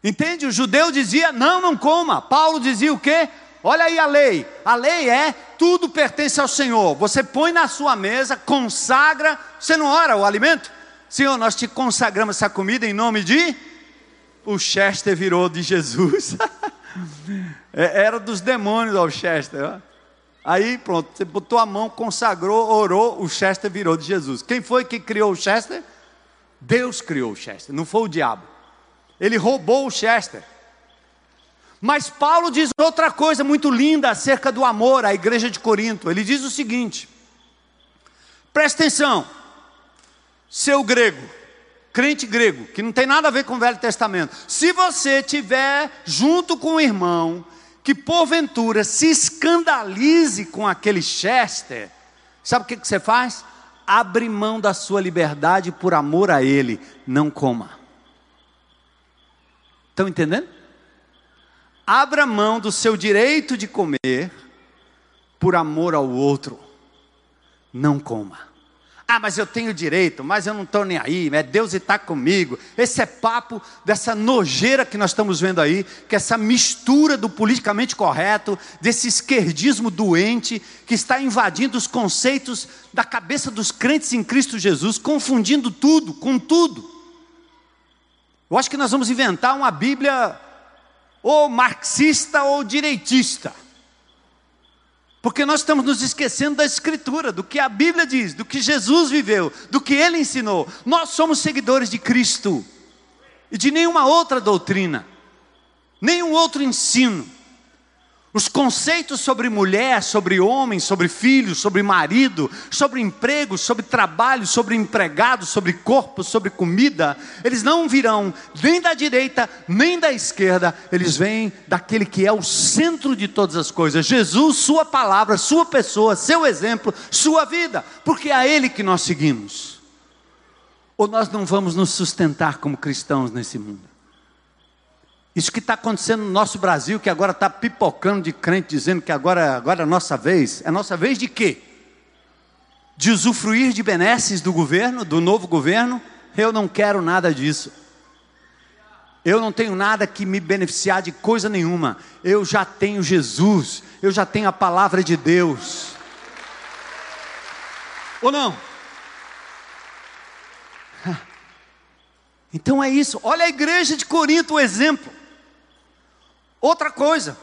Entende? O judeu dizia: não, não coma. Paulo dizia o quê? Olha aí a lei. A lei é tudo pertence ao Senhor. Você põe na sua mesa, consagra. Você não ora o alimento? Senhor, nós te consagramos essa comida em nome de. O Chester virou de Jesus. É, era dos demônios o Chester. Aí pronto, você botou a mão, consagrou, orou, o Chester virou de Jesus. Quem foi que criou o Chester? Deus criou o Chester, não foi o diabo. Ele roubou o Chester. Mas Paulo diz outra coisa muito linda acerca do amor à igreja de Corinto. Ele diz o seguinte: presta atenção, seu grego, crente grego, que não tem nada a ver com o Velho Testamento, se você tiver junto com o irmão que porventura se escandalize com aquele Chester, sabe o que, que você faz? Abre mão da sua liberdade por amor a ele, não coma. Estão entendendo? Abra mão do seu direito de comer por amor ao outro. Não coma. Ah, mas eu tenho direito, mas eu não estou nem aí, é Deus está comigo. Esse é papo dessa nojeira que nós estamos vendo aí, que é essa mistura do politicamente correto, desse esquerdismo doente que está invadindo os conceitos da cabeça dos crentes em Cristo Jesus, confundindo tudo com tudo. Eu acho que nós vamos inventar uma Bíblia ou marxista ou direitista. Porque nós estamos nos esquecendo da Escritura, do que a Bíblia diz, do que Jesus viveu, do que ele ensinou. Nós somos seguidores de Cristo e de nenhuma outra doutrina, nenhum outro ensino. Os conceitos sobre mulher, sobre homem, sobre filho, sobre marido, sobre emprego, sobre trabalho, sobre empregado, sobre corpo, sobre comida, eles não virão nem da direita, nem da esquerda, eles vêm daquele que é o centro de todas as coisas: Jesus, Sua palavra, Sua pessoa, Seu exemplo, Sua vida, porque é a Ele que nós seguimos. Ou nós não vamos nos sustentar como cristãos nesse mundo? Isso que está acontecendo no nosso Brasil, que agora está pipocando de crente, dizendo que agora, agora é nossa vez. É nossa vez de quê? De usufruir de benesses do governo, do novo governo? Eu não quero nada disso. Eu não tenho nada que me beneficiar de coisa nenhuma. Eu já tenho Jesus. Eu já tenho a palavra de Deus. Ou não? Então é isso. Olha a igreja de Corinto, o exemplo. Outra coisa,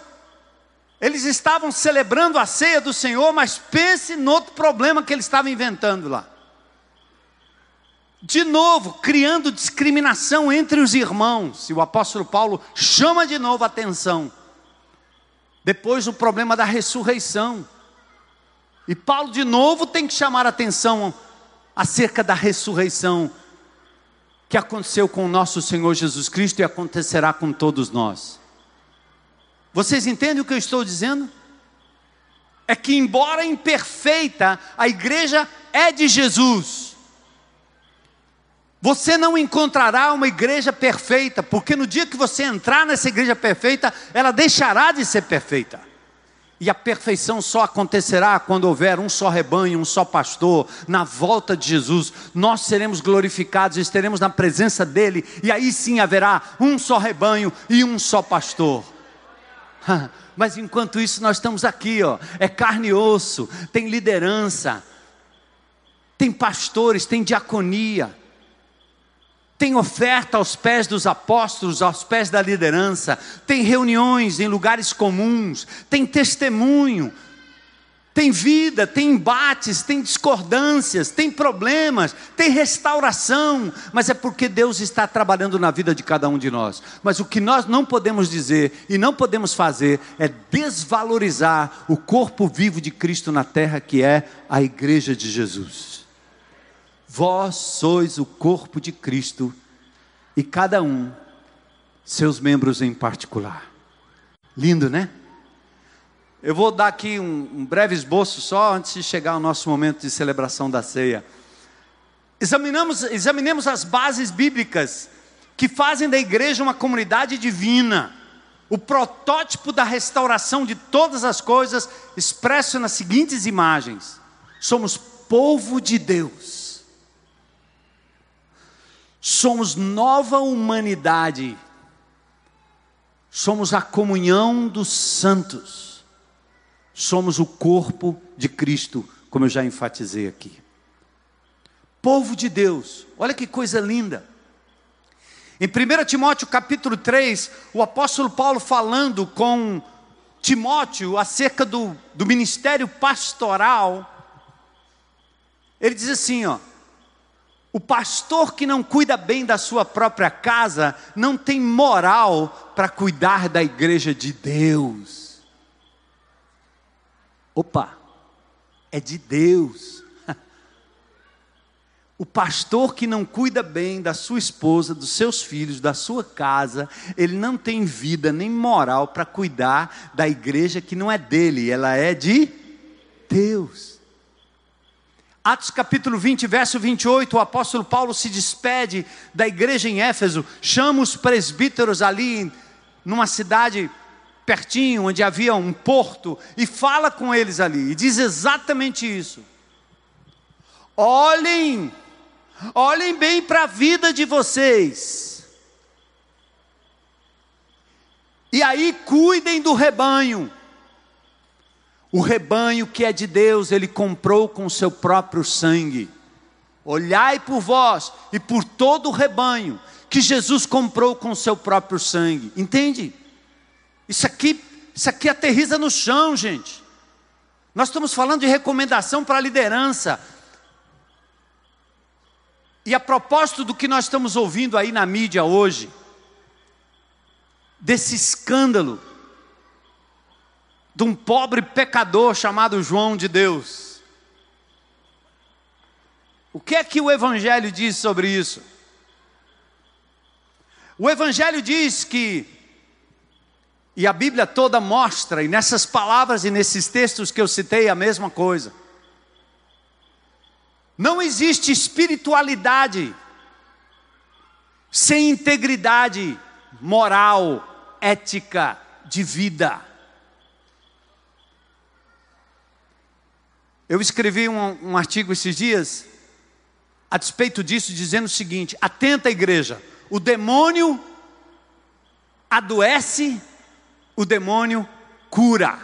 eles estavam celebrando a ceia do Senhor, mas pense no outro problema que eles estavam inventando lá. De novo, criando discriminação entre os irmãos. E o apóstolo Paulo chama de novo a atenção. Depois o problema da ressurreição. E Paulo de novo tem que chamar a atenção acerca da ressurreição que aconteceu com o nosso Senhor Jesus Cristo e acontecerá com todos nós. Vocês entendem o que eu estou dizendo? É que, embora imperfeita, a igreja é de Jesus. Você não encontrará uma igreja perfeita, porque no dia que você entrar nessa igreja perfeita, ela deixará de ser perfeita. E a perfeição só acontecerá quando houver um só rebanho, um só pastor, na volta de Jesus. Nós seremos glorificados, estaremos na presença dEle, e aí sim haverá um só rebanho e um só pastor. Mas enquanto isso, nós estamos aqui, ó, é carne e osso, tem liderança, tem pastores, tem diaconia. tem oferta aos pés dos apóstolos, aos pés da liderança, tem reuniões em lugares comuns, tem testemunho, tem vida, tem embates, tem discordâncias, tem problemas, tem restauração, mas é porque Deus está trabalhando na vida de cada um de nós. Mas o que nós não podemos dizer e não podemos fazer é desvalorizar o corpo vivo de Cristo na terra, que é a igreja de Jesus. Vós sois o corpo de Cristo e cada um seus membros em particular. Lindo, né? Eu vou dar aqui um, um, breve esboço só antes de chegar ao nosso momento de celebração da ceia. Examinamos, examinemos as bases bíblicas que fazem da igreja uma comunidade divina, o protótipo da restauração de todas as coisas, expresso nas seguintes imagens: somos povo de Deus. Somos nova humanidade, somos a comunhão dos santos, somos o corpo de Cristo, como eu já enfatizei aqui. Povo de Deus, olha que coisa linda. Em 1 Timóteo capítulo 3, o apóstolo Paulo falando com Timóteo acerca do, do ministério pastoral, ele diz assim: ó, o pastor que não cuida bem da sua própria casa não tem moral para cuidar da igreja de Deus. Opa, é de Deus. O pastor que não cuida bem da sua esposa, dos seus filhos, da sua casa, ele não tem vida nem moral para cuidar da igreja que não é dele, ela é de Deus. Atos capítulo 20, verso 28, o apóstolo Paulo se despede da igreja em Éfeso, chama os presbíteros ali, numa cidade pertinho, onde havia um porto, e fala com eles ali, e diz exatamente isso. Olhem, olhem bem para a vida de vocês, e aí cuidem do rebanho. O rebanho que é de Deus, ele comprou com o seu próprio sangue. Olhai por vós e por todo o rebanho que Jesus comprou com o seu próprio sangue. Entende? Isso aqui, isso aqui aterriza no chão, gente. Nós estamos falando de recomendação para a liderança. E a propósito do que nós estamos ouvindo aí na mídia hoje, desse escândalo de um pobre pecador chamado João de Deus. O que é que o Evangelho diz sobre isso? O Evangelho diz que, e a Bíblia toda mostra, e nessas palavras e nesses textos que eu citei, a mesma coisa. Não existe espiritualidade sem integridade moral, ética, de vida. Eu escrevi um, um artigo esses dias a despeito disso, dizendo o seguinte: atenta, igreja, o demônio adoece, o demônio cura.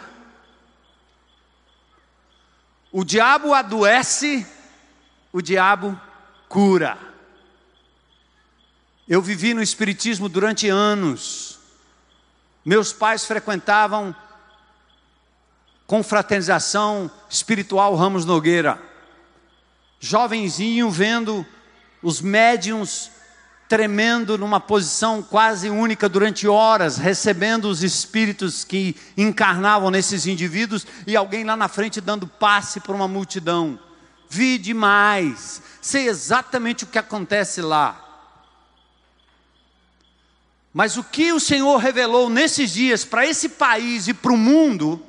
O diabo adoece, o diabo cura. Eu vivi no Espiritismo durante anos. Meus pais frequentavam confraternização espiritual Ramos Nogueira. Jovenzinho vendo os médiums tremendo numa posição quase única durante horas, recebendo os espíritos que encarnavam nesses indivíduos e alguém lá na frente dando passe para uma multidão. Vi demais, sei exatamente o que acontece lá. Mas o que o Senhor revelou nesses dias para esse país e para o mundo,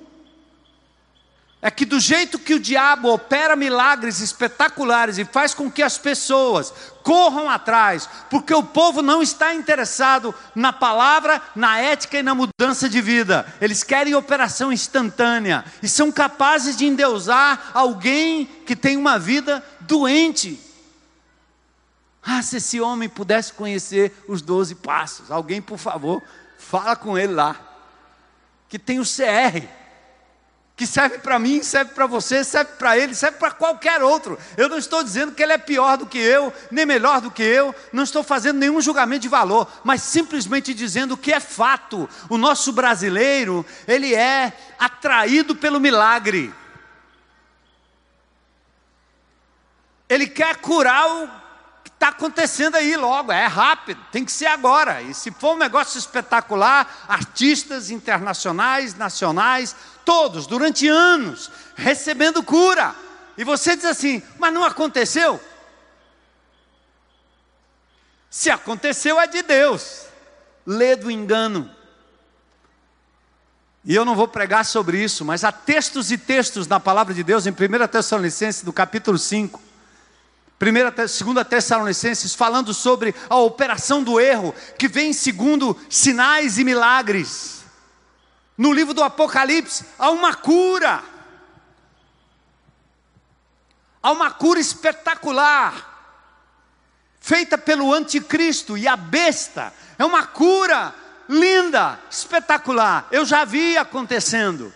é que do jeito que o diabo opera milagres espetaculares e faz com que as pessoas corram atrás, porque o povo não está interessado na palavra, na ética e na mudança de vida. Eles querem operação instantânea e são capazes de endeusar alguém que tem uma vida doente. Ah, se esse homem pudesse conhecer os doze passos, alguém, por favor, fala com ele lá, que tem o CR que serve para mim, serve para você, serve para ele, serve para qualquer outro. Eu não estou dizendo que ele é pior do que eu, nem melhor do que eu, não estou fazendo nenhum julgamento de valor, mas simplesmente dizendo que é fato. O nosso brasileiro, ele é atraído pelo milagre. Ele quer curar o que está acontecendo aí logo, é rápido, tem que ser agora. E se for um negócio espetacular, artistas internacionais, nacionais, todos, durante anos, recebendo cura. E você diz assim, mas não aconteceu? Se aconteceu, é de Deus. Lê do engano. E eu não vou pregar sobre isso, mas há textos e textos na palavra de Deus em 1 Tessalonicenses, do capítulo 5. 2 Tessalonicenses, falando sobre a operação do erro, que vem segundo sinais e milagres. No livro do Apocalipse, há uma cura. Há uma cura espetacular, feita pelo anticristo e a besta. É uma cura linda, espetacular. Eu já vi acontecendo.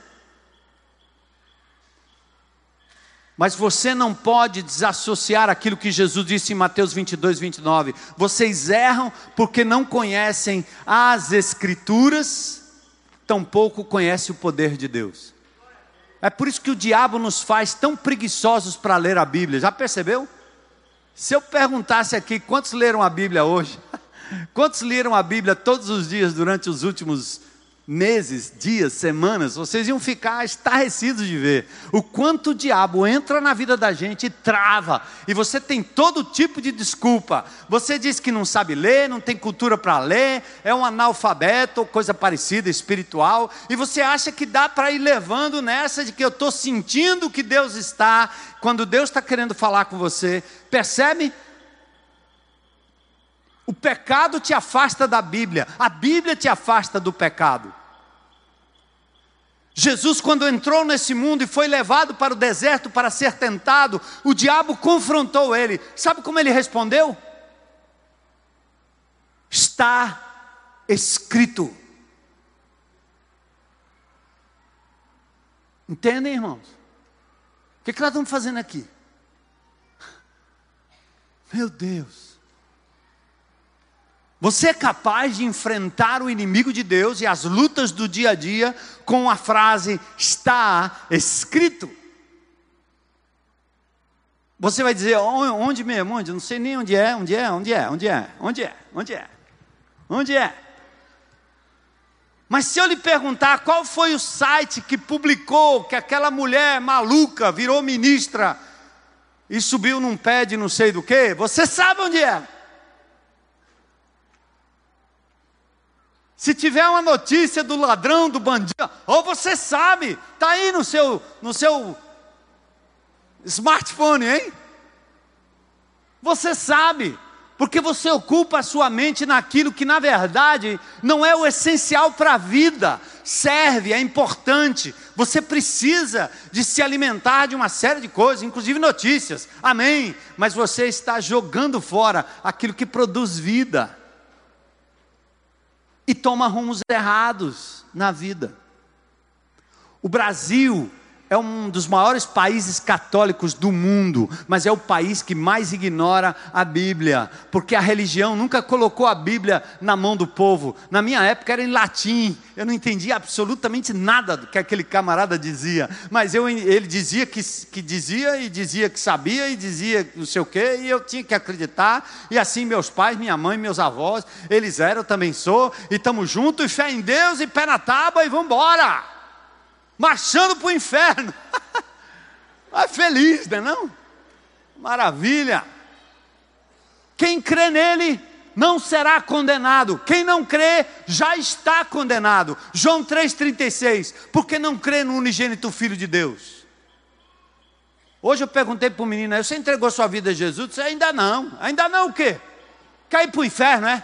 Mas você não pode desassociar aquilo que Jesus disse em Mateus 22, 29. Vocês erram porque não conhecem as Escrituras tampouco conhece o poder de Deus. É por isso que o diabo nos faz tão preguiçosos para ler a Bíblia. Já percebeu? Se eu perguntasse aqui quantos leram a Bíblia hoje, quantos leram a Bíblia todos os dias durante os últimos meses, dias, semanas, vocês iam ficar estarrecidos de ver o quanto o diabo entra na vida da gente e trava, e você tem todo tipo de desculpa. Você diz que não sabe ler, não tem cultura para ler, é um analfabeto ou coisa parecida, espiritual, e você acha que dá para ir levando nessa de que eu estou sentindo que Deus está, quando Deus está querendo falar com você, percebe? O pecado te afasta da Bíblia, a Bíblia te afasta do pecado. Jesus, quando entrou nesse mundo e foi levado para o deserto para ser tentado, o diabo confrontou ele. Sabe como ele respondeu? Está escrito. Entendem, irmãos? O que, que nós estamos fazendo aqui? Meu Deus. Você é capaz de enfrentar o inimigo de Deus e as lutas do dia a dia com a frase está escrito? Você vai dizer, onde mesmo? Onde? Não sei nem onde é, onde é, onde é, onde é, onde é, onde é, onde é. Mas se eu lhe perguntar qual foi o site que publicou que aquela mulher maluca virou ministra e subiu num pé de não sei do que, você sabe onde é. Se tiver uma notícia do ladrão, do bandido, ou você sabe, está aí no seu, no seu smartphone, hein? Você sabe, porque você ocupa a sua mente naquilo que na verdade não é o essencial para a vida. Serve, é importante. Você precisa de se alimentar de uma série de coisas, inclusive notícias. Amém. Mas você está jogando fora aquilo que produz vida e toma rumos errados na vida. O Brasil é um dos maiores países católicos do mundo, mas é o país que mais ignora a Bíblia, porque a religião nunca colocou a Bíblia na mão do povo. Na minha época era em latim, eu não entendia absolutamente nada do que aquele camarada dizia, mas eu, ele dizia que, que dizia e dizia que sabia e dizia não sei o quê, e eu tinha que acreditar, e assim meus pais, minha mãe, meus avós, eles eram, eu também sou, e estamos juntos, e fé em Deus, e pé na tábua, e vamos embora marchando para o inferno. Mas feliz, não é não? Maravilha. Quem crê nele não será condenado. Quem não crê já está condenado. João 3,36. Porque não crê no unigênito Filho de Deus. Hoje eu perguntei para o menino, você entregou sua vida a Jesus? Disse, ainda não. Ainda não o quê? Quer ir para o inferno, é?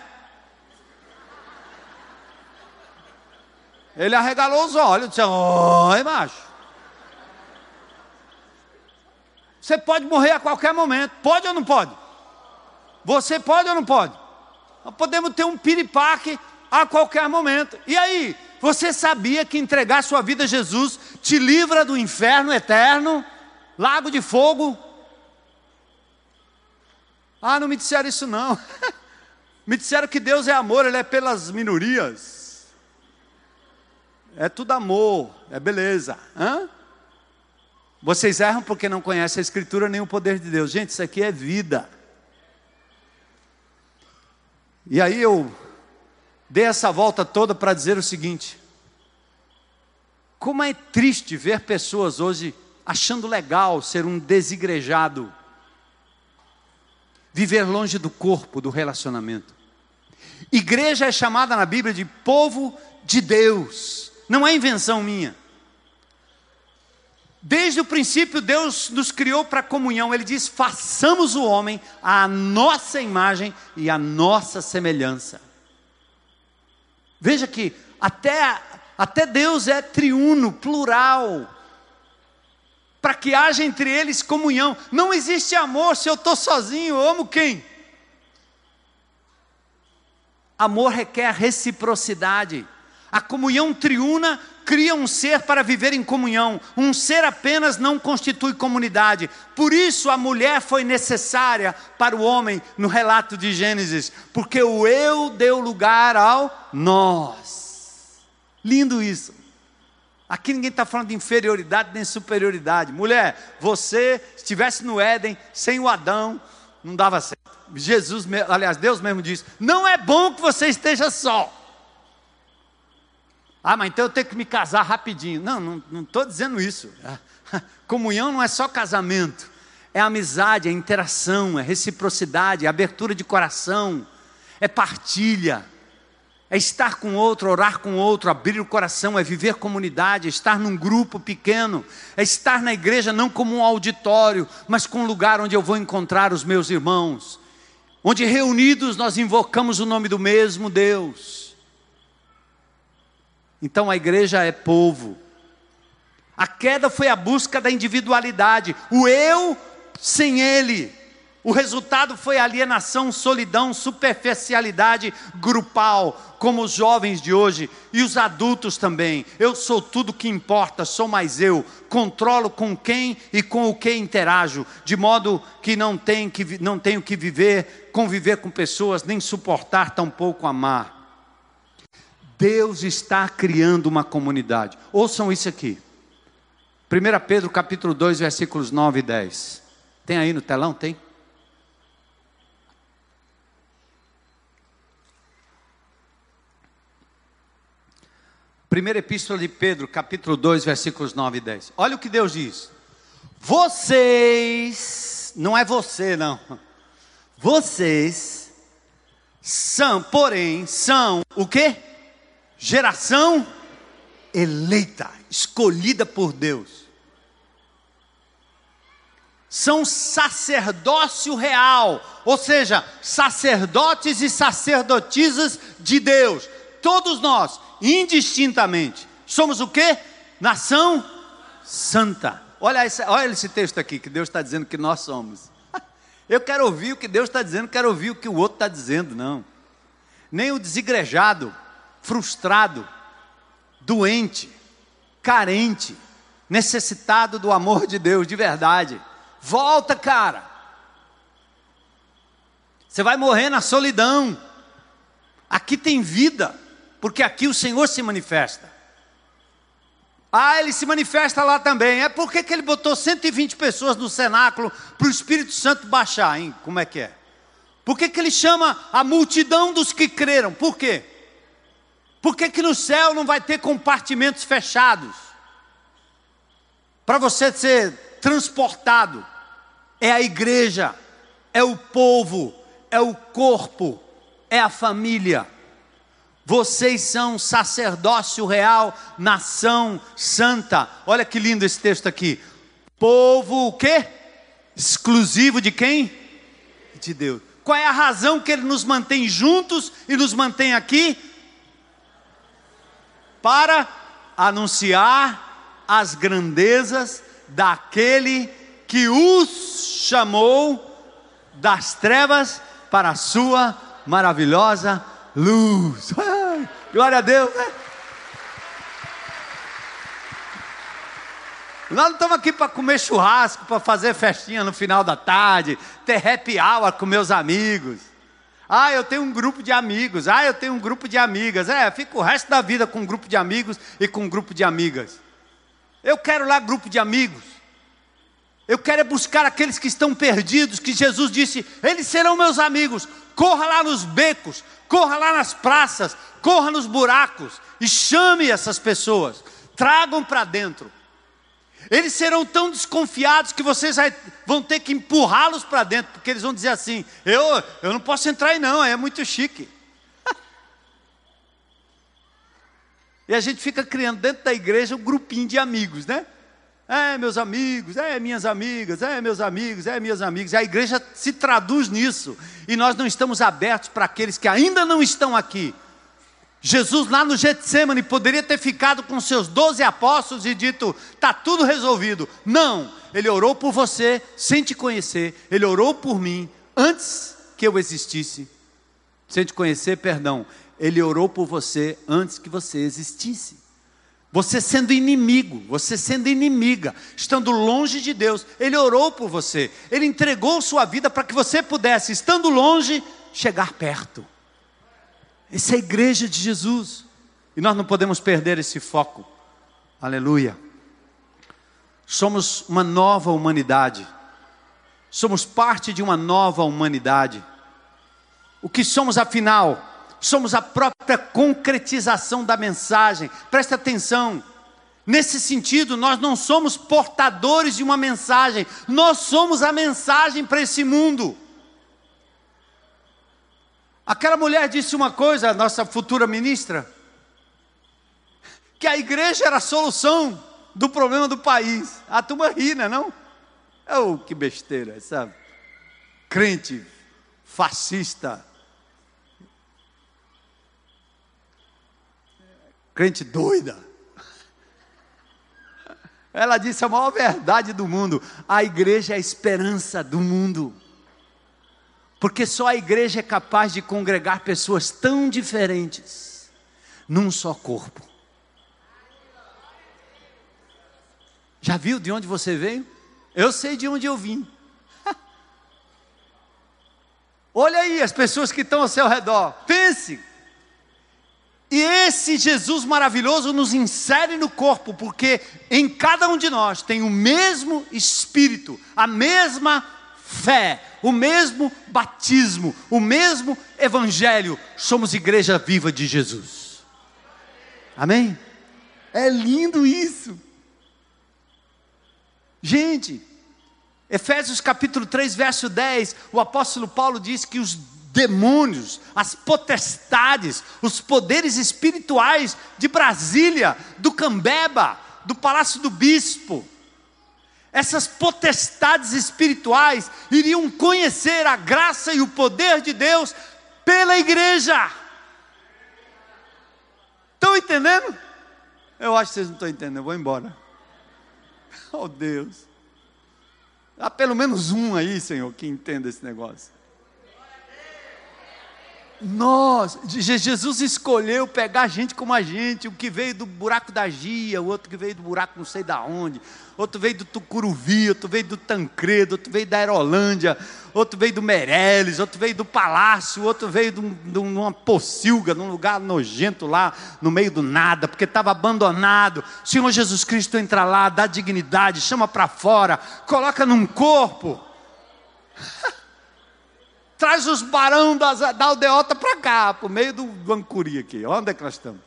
Ele arregalou os olhos, disse: Oi, macho. Você pode morrer a qualquer momento. Pode ou não pode? Você pode ou não pode? Nós podemos ter um piripaque a qualquer momento. E aí? Você sabia que entregar sua vida a Jesus te livra do inferno eterno, lago de fogo. Ah, não me disseram isso não. me disseram que Deus é amor, Ele é pelas minorias. É tudo amor, é beleza. Hã? Vocês erram porque não conhecem a Escritura nem o poder de Deus. Gente, isso aqui é vida. E aí eu dei essa volta toda para dizer o seguinte: como é triste ver pessoas hoje achando legal ser um desigrejado, viver longe do corpo, do relacionamento. Igreja é chamada na Bíblia de povo de Deus, não é invenção minha. Desde o princípio, Deus nos criou para comunhão. Ele diz: façamos o homem à nossa imagem e à nossa semelhança. Veja que até, até Deus é triuno, plural. Para que haja entre eles comunhão. Não existe amor se eu estou sozinho. Eu amo quem? Amor requer reciprocidade. A comunhão triuna cria um ser para viver em comunhão. Um ser apenas não constitui comunidade. Por isso a mulher foi necessária para o homem no relato de Gênesis, porque o eu deu lugar ao nós. Lindo isso. Aqui ninguém está falando de inferioridade nem superioridade. Mulher, você estivesse no Éden sem o Adão, não dava certo. Jesus, aliás, Deus mesmo disse: não é bom que você esteja só. Ah, mas então eu tenho que me casar rapidinho. Não, não estou dizendo isso. Comunhão não é só casamento, é amizade, é interação, é reciprocidade, é abertura de coração, é partilha, é estar com outro, orar com outro, abrir o coração, é viver comunidade, é estar num grupo pequeno, é estar na igreja não como um auditório, mas com um lugar onde eu vou encontrar os meus irmãos, onde reunidos nós invocamos o nome do mesmo Deus então a igreja é povo. A queda foi a busca da individualidade, o eu sem ele. O resultado foi alienação, solidão, superficialidade grupal, como os jovens de hoje e os adultos também. Eu sou tudo que importa, sou mais eu. Controlo com quem e com o que interajo, de modo que não tenho que, não tenho que viver, conviver com pessoas, nem suportar, tampouco amar. Deus está criando uma comunidade. Ouçam isso aqui. 1 Pedro capítulo 2, versículos 9 e 10. Tem aí no telão? Tem? Primeira epístola de Pedro, capítulo 2, versículos 9 e 10. Olha o que Deus diz. Vocês, não é você não. Vocês são, porém, são o quê? Geração eleita, escolhida por Deus. São sacerdócio real, ou seja, sacerdotes e sacerdotisas de Deus. Todos nós, indistintamente, somos o que? Nação santa. Olha esse, olha esse texto aqui que Deus está dizendo que nós somos. Eu quero ouvir o que Deus está dizendo, quero ouvir o que o outro está dizendo, não. Nem o desigrejado frustrado, doente, carente, necessitado do amor de Deus de verdade. Volta, cara. Você vai morrer na solidão. Aqui tem vida, porque aqui o Senhor se manifesta. Ah, ele se manifesta lá também. É porque que ele botou 120 pessoas no cenáculo para o Espírito Santo baixar, hein? Como é que é? Por que, que ele chama a multidão dos que creram? Por quê? Por que, que no céu não vai ter compartimentos fechados? Para você ser transportado. É a igreja, é o povo, é o corpo, é a família. Vocês são sacerdócio real, nação santa. Olha que lindo esse texto aqui. Povo o quê? Exclusivo de quem? De Deus. Qual é a razão que ele nos mantém juntos e nos mantém aqui? Para anunciar as grandezas daquele que os chamou das trevas para a sua maravilhosa luz. Glória a Deus, né? Nós não estamos aqui para comer churrasco, para fazer festinha no final da tarde, ter happy hour com meus amigos. Ah, eu tenho um grupo de amigos. Ah, eu tenho um grupo de amigas. É, fico o resto da vida com um grupo de amigos e com um grupo de amigas. Eu quero lá grupo de amigos. Eu quero é buscar aqueles que estão perdidos, que Jesus disse: eles serão meus amigos. Corra lá nos becos, corra lá nas praças, corra nos buracos e chame essas pessoas. Tragam para dentro. Eles serão tão desconfiados que vocês vão ter que empurrá-los para dentro, porque eles vão dizer assim: eu, eu não posso entrar aí, não, é muito chique. e a gente fica criando dentro da igreja um grupinho de amigos, né? É, meus amigos, é, minhas amigas, é, meus amigos, é, minhas amigas. E a igreja se traduz nisso. E nós não estamos abertos para aqueles que ainda não estão aqui Jesus lá no Getsemane poderia ter ficado com seus doze apóstolos e dito: está tudo resolvido. Não, ele orou por você sem te conhecer, ele orou por mim antes que eu existisse. Sem te conhecer, perdão, ele orou por você antes que você existisse. Você sendo inimigo, você sendo inimiga, estando longe de Deus, ele orou por você, ele entregou sua vida para que você pudesse, estando longe, chegar perto. Essa é a igreja de Jesus. E nós não podemos perder esse foco. Aleluia. Somos uma nova humanidade. Somos parte de uma nova humanidade. O que somos afinal? Somos a própria concretização da mensagem. Preste atenção. Nesse sentido, nós não somos portadores de uma mensagem, nós somos a mensagem para esse mundo. Aquela mulher disse uma coisa, nossa futura ministra, que a igreja era a solução do problema do país. A turma ri, né, não? Oh, que besteira, sabe? Crente, fascista, crente doida. Ela disse a maior verdade do mundo: a igreja é a esperança do mundo. Porque só a igreja é capaz de congregar pessoas tão diferentes num só corpo. Já viu de onde você veio? Eu sei de onde eu vim. Olha aí as pessoas que estão ao seu redor. Pense. E esse Jesus maravilhoso nos insere no corpo, porque em cada um de nós tem o mesmo Espírito, a mesma fé, o mesmo batismo, o mesmo evangelho, somos igreja viva de Jesus. Amém? É lindo isso. Gente, Efésios capítulo 3, verso 10, o apóstolo Paulo diz que os demônios, as potestades, os poderes espirituais de Brasília, do Cambeba, do Palácio do Bispo, essas potestades espirituais iriam conhecer a graça e o poder de Deus pela igreja. Estão entendendo? Eu acho que vocês não estão entendendo, eu vou embora. Oh Deus. Há pelo menos um aí, Senhor, que entenda esse negócio. Nós, Jesus escolheu pegar gente como a gente, o que veio do buraco da Gia, o outro que veio do buraco não sei da onde, outro veio do Tucuruvi, outro veio do Tancredo, outro veio da Aerolândia, outro veio do Meirelles, outro veio do Palácio, outro veio de, um, de uma pocilga, num lugar nojento lá, no meio do nada, porque estava abandonado. Senhor Jesus Cristo entra lá, dá dignidade, chama para fora, coloca num corpo. Traz os barão das, da aldeota para cá, para o meio do, do Ancuri aqui. Onde é que nós estamos?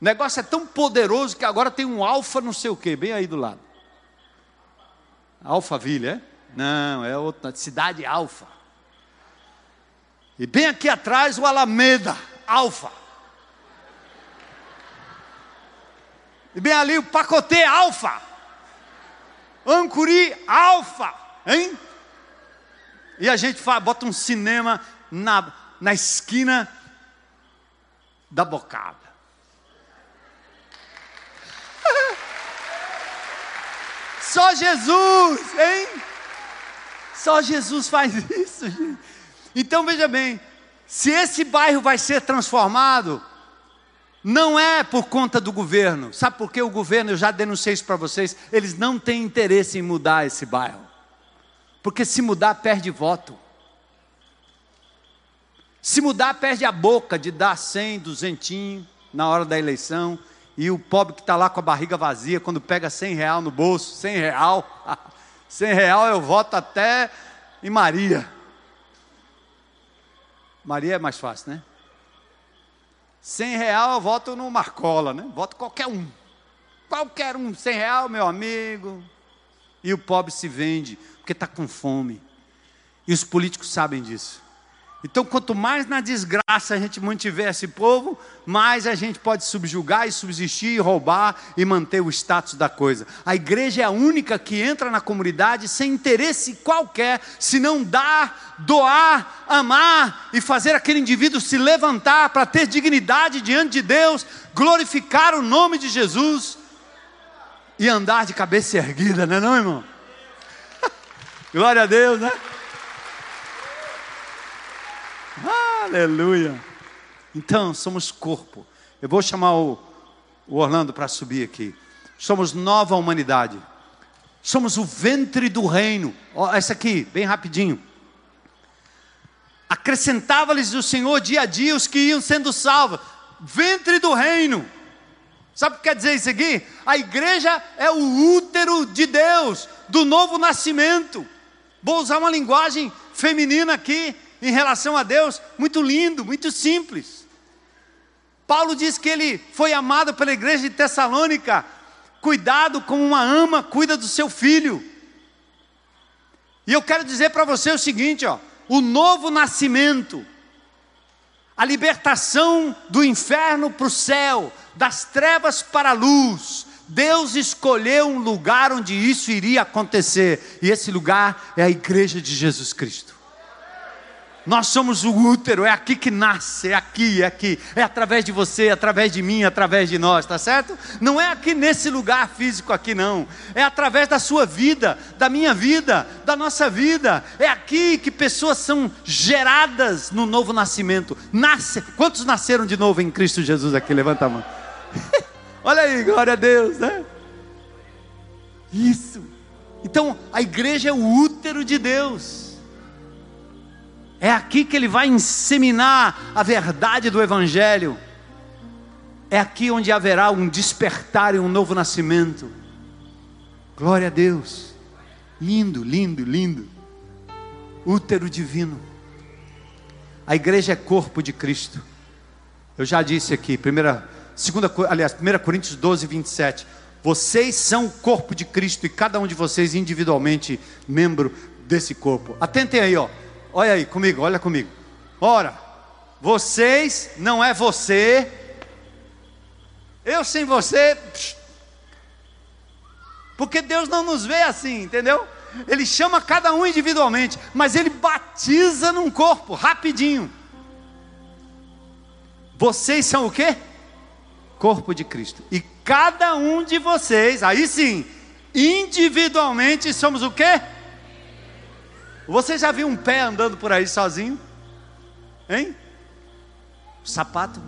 O negócio é tão poderoso que agora tem um alfa não sei o quê, bem aí do lado. Alphaville, é? Não, é outra cidade Alfa. E bem aqui atrás o Alameda, Alfa. E bem ali o Pacotê Alfa. Ancuri Alfa, hein? E a gente faz, bota um cinema na, na esquina da bocada. Só Jesus, hein? Só Jesus faz isso, gente. Então veja bem, se esse bairro vai ser transformado, Não é por conta do governo. Sabe por que o governo, eu já denunciei isso para vocês, eles não têm interesse em mudar esse bairro. Porque se mudar, perde voto. Se mudar, perde a boca de dar 100, 200 na hora da eleição. E o pobre que está lá com a barriga vazia, quando pega 100 real no bolso, 100 real, 100 real eu voto até em Maria. Maria é mais fácil, né? 100 real eu voto no Marcola, né? Voto qualquer um. Qualquer um, 100 real, meu amigo. E o pobre se vende, porque está com fome. E os políticos sabem disso. Então, quanto mais na desgraça a gente mantiver esse povo, mais a gente pode subjugar e subsistir e roubar e manter o status da coisa. A igreja é a única que entra na comunidade sem interesse qualquer, se não dar, doar, amar e fazer aquele indivíduo se levantar para ter dignidade diante de Deus, glorificar o nome de Jesus e andar de cabeça erguida, não é não, irmão? Glória a Deus, né? Aleluia. Então, somos corpo. Eu vou chamar o, o Orlando para subir aqui. Somos nova humanidade. Somos o ventre do reino. Ó, essa aqui, bem rapidinho. Acrescentava-lhes o Senhor dia a dia os que iam sendo salvos. Ventre do reino. Sabe o que quer dizer isso aqui? A igreja é o útero de Deus, do novo nascimento. Vou usar uma linguagem feminina aqui em relação a Deus, muito lindo, muito simples. Paulo diz que ele foi amado pela igreja de Tessalônica, cuidado como uma ama cuida do seu filho. E eu quero dizer para você o seguinte, ó, o novo nascimento, a libertação do inferno para o céu, das trevas para a luz. Deus escolheu um lugar onde isso iria acontecer, e esse lugar é a igreja de Jesus Cristo. Nós somos o útero, é aqui que nasce, é aqui, é aqui, é através de você, é através de mim, é através de nós, tá certo? Não é aqui nesse lugar físico aqui não, é através da sua vida, da minha vida, da nossa vida. É aqui que pessoas são geradas no novo nascimento. Nasce. Quantos nasceram de novo em Cristo Jesus aqui? Levanta a mão. Olha aí, glória a Deus, né? Isso. Então, a igreja é o útero de Deus. É aqui que ele vai inseminar a verdade do Evangelho. É aqui onde haverá um despertar e um novo nascimento. Glória a Deus. Lindo, lindo, lindo. Útero divino. A igreja é corpo de Cristo. Eu já disse aqui, primeira, segunda, aliás, 1 Coríntios 12, 27. Vocês são o corpo de Cristo e cada um de vocês individualmente membro desse corpo. Atentem aí, ó. Olha aí comigo, olha comigo. Ora, vocês não é você, eu sem você, porque Deus não nos vê assim, entendeu? Ele chama cada um individualmente, mas ele batiza num corpo, rapidinho. Vocês são o quê? Corpo de Cristo. E cada um de vocês, aí sim, individualmente somos o quê? Você já viu um pé andando por aí sozinho? Hein? Sapato?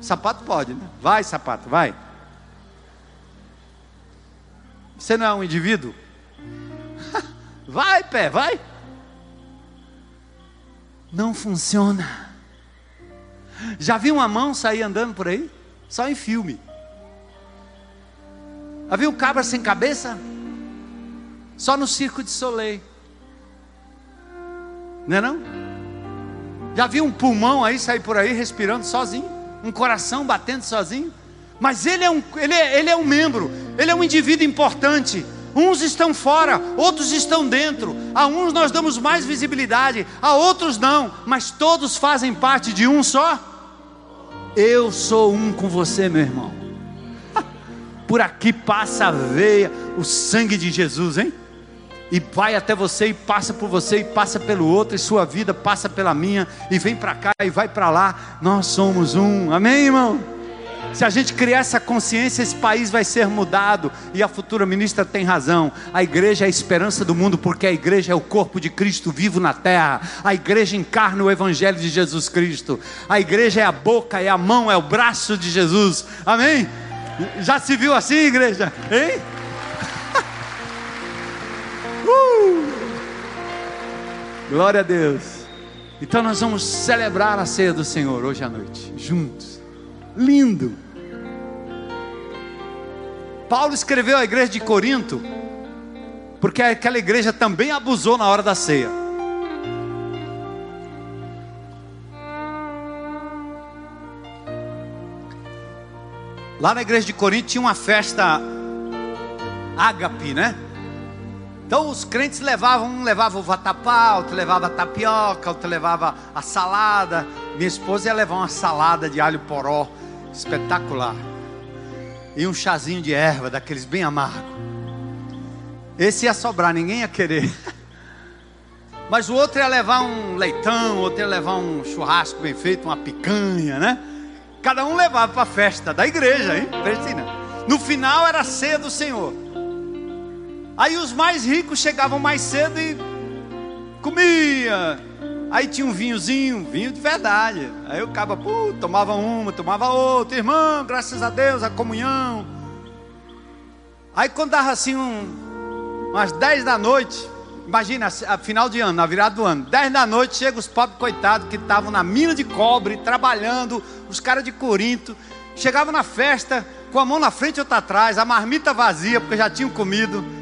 Sapato pode, né? Vai, sapato, vai. Você não é um indivíduo? vai, pé, vai. Não funciona. Já viu uma mão sair andando por aí? Só em filme. Viu um cabra sem cabeça? Só no circo de Soleil. Não é não? Já viu um pulmão aí sair por aí respirando sozinho? Um coração batendo sozinho? Mas ele é um, ele é, ele é um membro, ele é um indivíduo importante. Uns estão fora, outros estão dentro. A uns nós damos mais visibilidade, a outros não, mas todos fazem parte de um só. Eu sou um com você, meu irmão. Por aqui passa a veia, o sangue de Jesus, hein? e vai até você e passa por você e passa pelo outro e sua vida passa pela minha e vem para cá e vai para lá. Nós somos um. Amém, irmão. Se a gente criar essa consciência, esse país vai ser mudado. E a futura ministra tem razão. A igreja é a esperança do mundo, porque a igreja é o corpo de Cristo vivo na terra. A igreja encarna o evangelho de Jesus Cristo. A igreja é a boca, é a mão, é o braço de Jesus. Amém? Já se viu assim, igreja? Hein? uh! Glória a Deus. Então nós vamos celebrar a ceia do Senhor hoje à noite, juntos. Lindo. Paulo escreveu à igreja de Corinto, porque aquela igreja também abusou na hora da ceia. Lá na igreja de Corinto tinha uma festa ágape, né? Então os crentes levavam, um levava o vatapá, outro levava a tapioca, outro levava a salada. Minha esposa ia levar uma salada de alho poró, espetacular. E um chazinho de erva, daqueles bem amargos. Esse ia sobrar, ninguém ia querer. Mas o outro ia levar um leitão, o outro ia levar um churrasco bem feito, uma picanha, né? Cada um levava para a festa da igreja, hein? No final era a ceia do Senhor. Aí os mais ricos chegavam mais cedo e comia. Aí tinha um vinhozinho, vinho de verdade. Aí o cabo, pô, tomava uma, tomava outra. Irmão, graças a Deus, a comunhão. Aí quando dava assim um, umas 10 da noite, imagina, a final de ano, na virada do ano, 10 da noite, chega os pobres coitados que estavam na mina de cobre, trabalhando, os caras de Corinto, chegavam na festa, com a mão na frente e outra atrás, a marmita vazia, porque já tinham comido.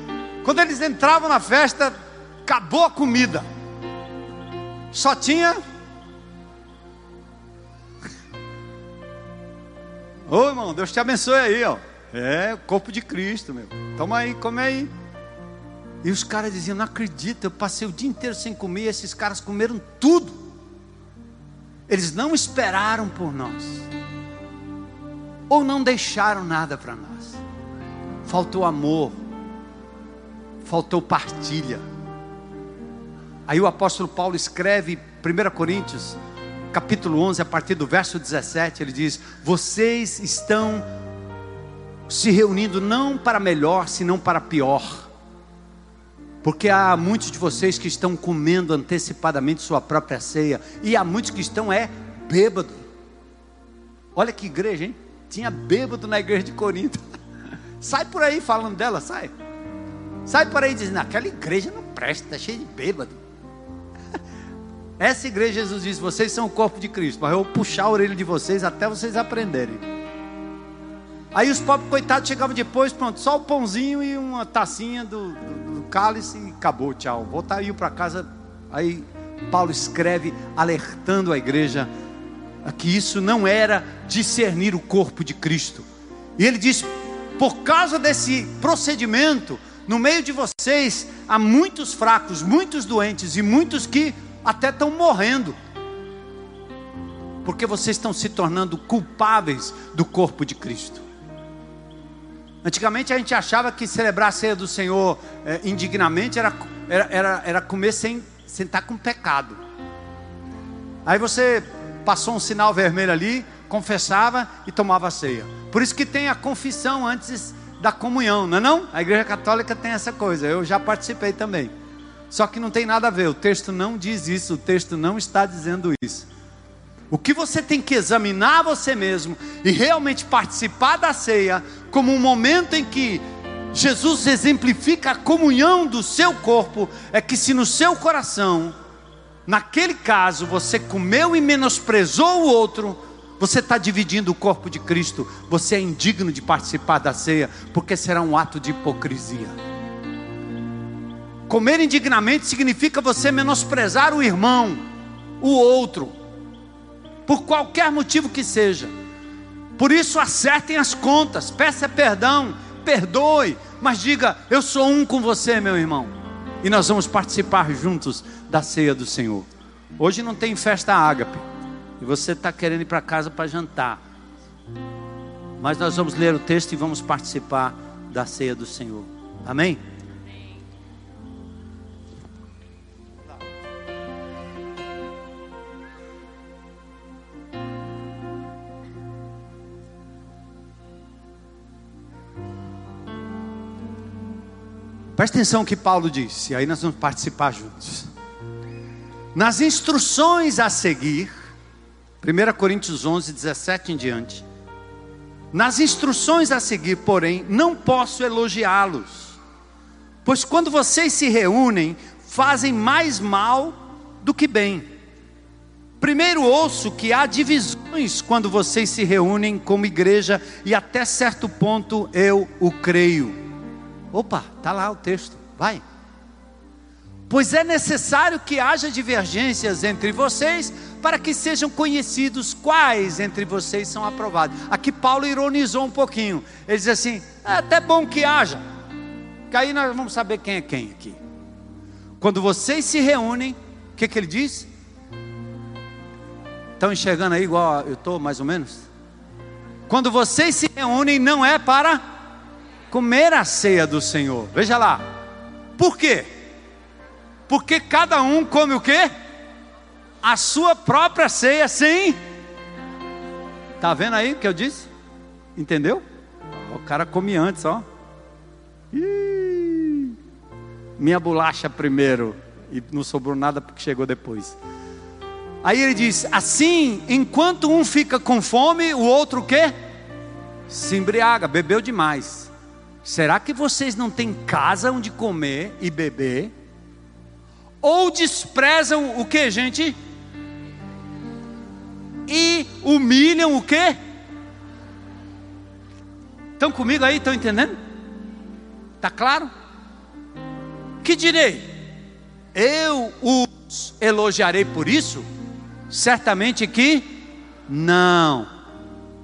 Quando eles entravam na festa, acabou a comida. Só tinha. Ô irmão, Deus te abençoe aí, ó. É, o corpo de Cristo, meu. Toma aí, come aí. E os caras diziam: Não acredito, eu passei o dia inteiro sem comer, esses caras comeram tudo. Eles não esperaram por nós, ou não deixaram nada para nós. Faltou amor, faltou partilha. Aí o apóstolo Paulo escreve 1 Coríntios, capítulo 11, a partir do verso 17, ele diz: Vocês estão se reunindo não para melhor, senão para pior. Porque há muitos de vocês que estão comendo antecipadamente sua própria ceia, e há muitos que estão é bêbado. Olha que igreja, hein? Tinha bêbado na igreja de Corinto. sai por aí falando dela, sai. Sai por aí dizendo, aquela igreja não presta, está cheia de bêbado. Essa igreja, Jesus diz, vocês são o corpo de Cristo, mas eu vou puxar a orelha de vocês até vocês aprenderem. Aí os pobres coitados chegavam depois, pronto, só o pãozinho e uma tacinha do, do, do cálice e acabou, tchau. Voltariam para casa. Aí Paulo escreve alertando a igreja que isso não era discernir o corpo de Cristo. E ele diz: por causa desse procedimento, no meio de vocês há muitos fracos, muitos doentes e muitos que até estão morrendo. Porque vocês estão se tornando culpáveis do corpo de Cristo. Antigamente a gente achava que celebrar a ceia do Senhor é, indignamente era, era, era, era comer sem, sem estar com pecado. Aí você passou um sinal vermelho ali, confessava e tomava a ceia. Por isso que tem a confissão antes da comunhão, não é não? A igreja católica tem essa coisa, eu já participei também. Só que não tem nada a ver, o texto não diz isso, o texto não está dizendo isso. O que você tem que examinar você mesmo e realmente participar da ceia como um momento em que Jesus exemplifica a comunhão do seu corpo, é que se no seu coração, naquele caso, você comeu e menosprezou o outro, você está dividindo o corpo de Cristo. Você é indigno de participar da ceia, porque será um ato de hipocrisia. Comer indignamente significa você menosprezar o irmão, o outro, por qualquer motivo que seja. Por isso, acertem as contas, peça perdão, perdoe, mas diga: Eu sou um com você, meu irmão, e nós vamos participar juntos da ceia do Senhor. Hoje não tem festa ágape e você está querendo ir para casa para jantar. Mas nós vamos ler o texto e vamos participar da ceia do Senhor. Amém? Presta atenção no que Paulo disse, aí nós vamos participar juntos. Nas instruções a seguir, 1 Coríntios 11, 17 em diante. Nas instruções a seguir, porém, não posso elogiá-los, pois quando vocês se reúnem, fazem mais mal do que bem. Primeiro ouço que há divisões quando vocês se reúnem como igreja, e até certo ponto eu o creio. Opa, está lá o texto, vai. Pois é necessário que haja divergências entre vocês, para que sejam conhecidos quais entre vocês são aprovados. Aqui Paulo ironizou um pouquinho. Ele diz assim: é até bom que haja, que aí nós vamos saber quem é quem aqui. Quando vocês se reúnem, o que, que ele diz? Estão enxergando aí igual eu estou, mais ou menos? Quando vocês se reúnem, não é para comer a ceia do Senhor. Veja lá. Por quê? Porque cada um come o quê? A sua própria ceia, sim. Tá vendo aí o que eu disse? Entendeu? O cara come antes, ó. Ih, minha bolacha primeiro e não sobrou nada porque chegou depois. Aí ele diz: assim, enquanto um fica com fome, o outro quê? Se embriaga, bebeu demais. Será que vocês não têm casa onde comer e beber? Ou desprezam o que, gente? E humilham o que? Estão comigo aí? Estão entendendo? Está claro? Que direi? Eu os elogiarei por isso? Certamente que não,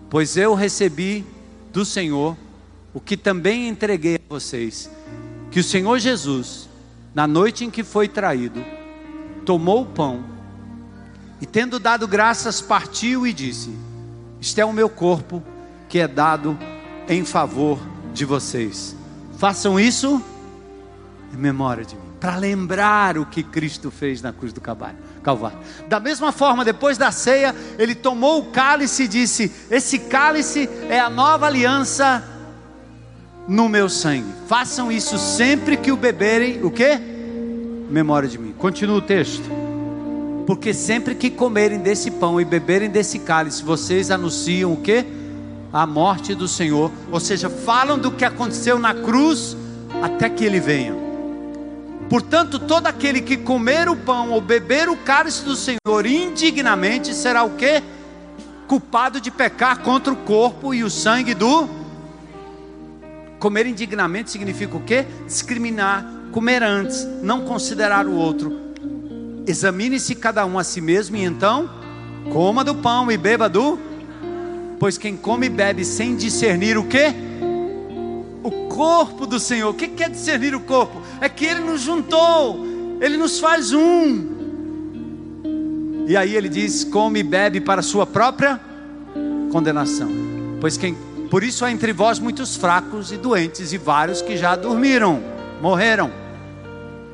pois eu recebi do Senhor o que também entreguei a vocês: que o Senhor Jesus, na noite em que foi traído, tomou o pão e, tendo dado graças, partiu e disse: Este é o meu corpo que é dado em favor de vocês. Façam isso em memória de mim, para lembrar o que Cristo fez na cruz do Calvário. Da mesma forma, depois da ceia, ele tomou o cálice e disse: Esse cálice é a nova aliança no meu sangue. Façam isso sempre que o beberem, o que? Memória de mim. Continua o texto. Porque sempre que comerem desse pão e beberem desse cálice, vocês anunciam o que? A morte do Senhor. Ou seja, falam do que aconteceu na cruz até que ele venha. Portanto, todo aquele que comer o pão ou beber o cálice do Senhor indignamente será o que? Culpado de pecar contra o corpo e o sangue do. Comer indignamente significa o que? Discriminar, comer antes, não considerar o outro. Examine-se cada um a si mesmo e então coma do pão e beba do. Pois quem come e bebe sem discernir o que? O corpo do Senhor. O que quer discernir o corpo? é que Ele nos juntou, Ele nos faz um. E aí ele diz: come e bebe para sua própria condenação. Pois quem, por isso há entre vós muitos fracos e doentes, e vários que já dormiram, morreram.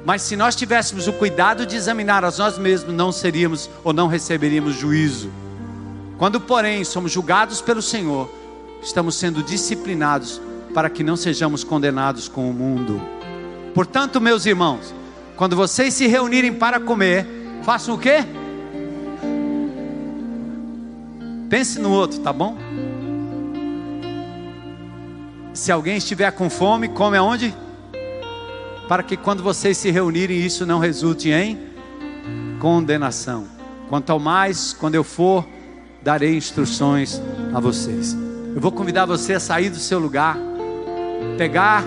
Mas se nós tivéssemos o cuidado de examinar a nós mesmos, não seríamos ou não receberíamos juízo. Quando, porém, somos julgados pelo Senhor, estamos sendo disciplinados para que não sejamos condenados com o mundo. Portanto, meus irmãos, quando vocês se reunirem para comer, façam o quê? Pense no outro, tá bom? Se alguém estiver com fome, come aonde? Para que quando vocês se reunirem, isso não resulte em condenação. Quanto ao mais, quando eu for, darei instruções a vocês. Eu vou convidar você a sair do seu lugar, pegar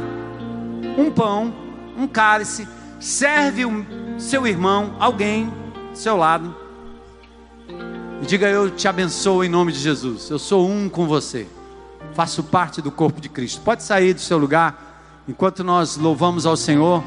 um pão um cálice, serve o seu irmão, alguém do seu lado, e diga: Eu te abençoo em nome de Jesus. Eu sou um com você, faço parte do corpo de Cristo. Pode sair do seu lugar enquanto nós louvamos ao Senhor.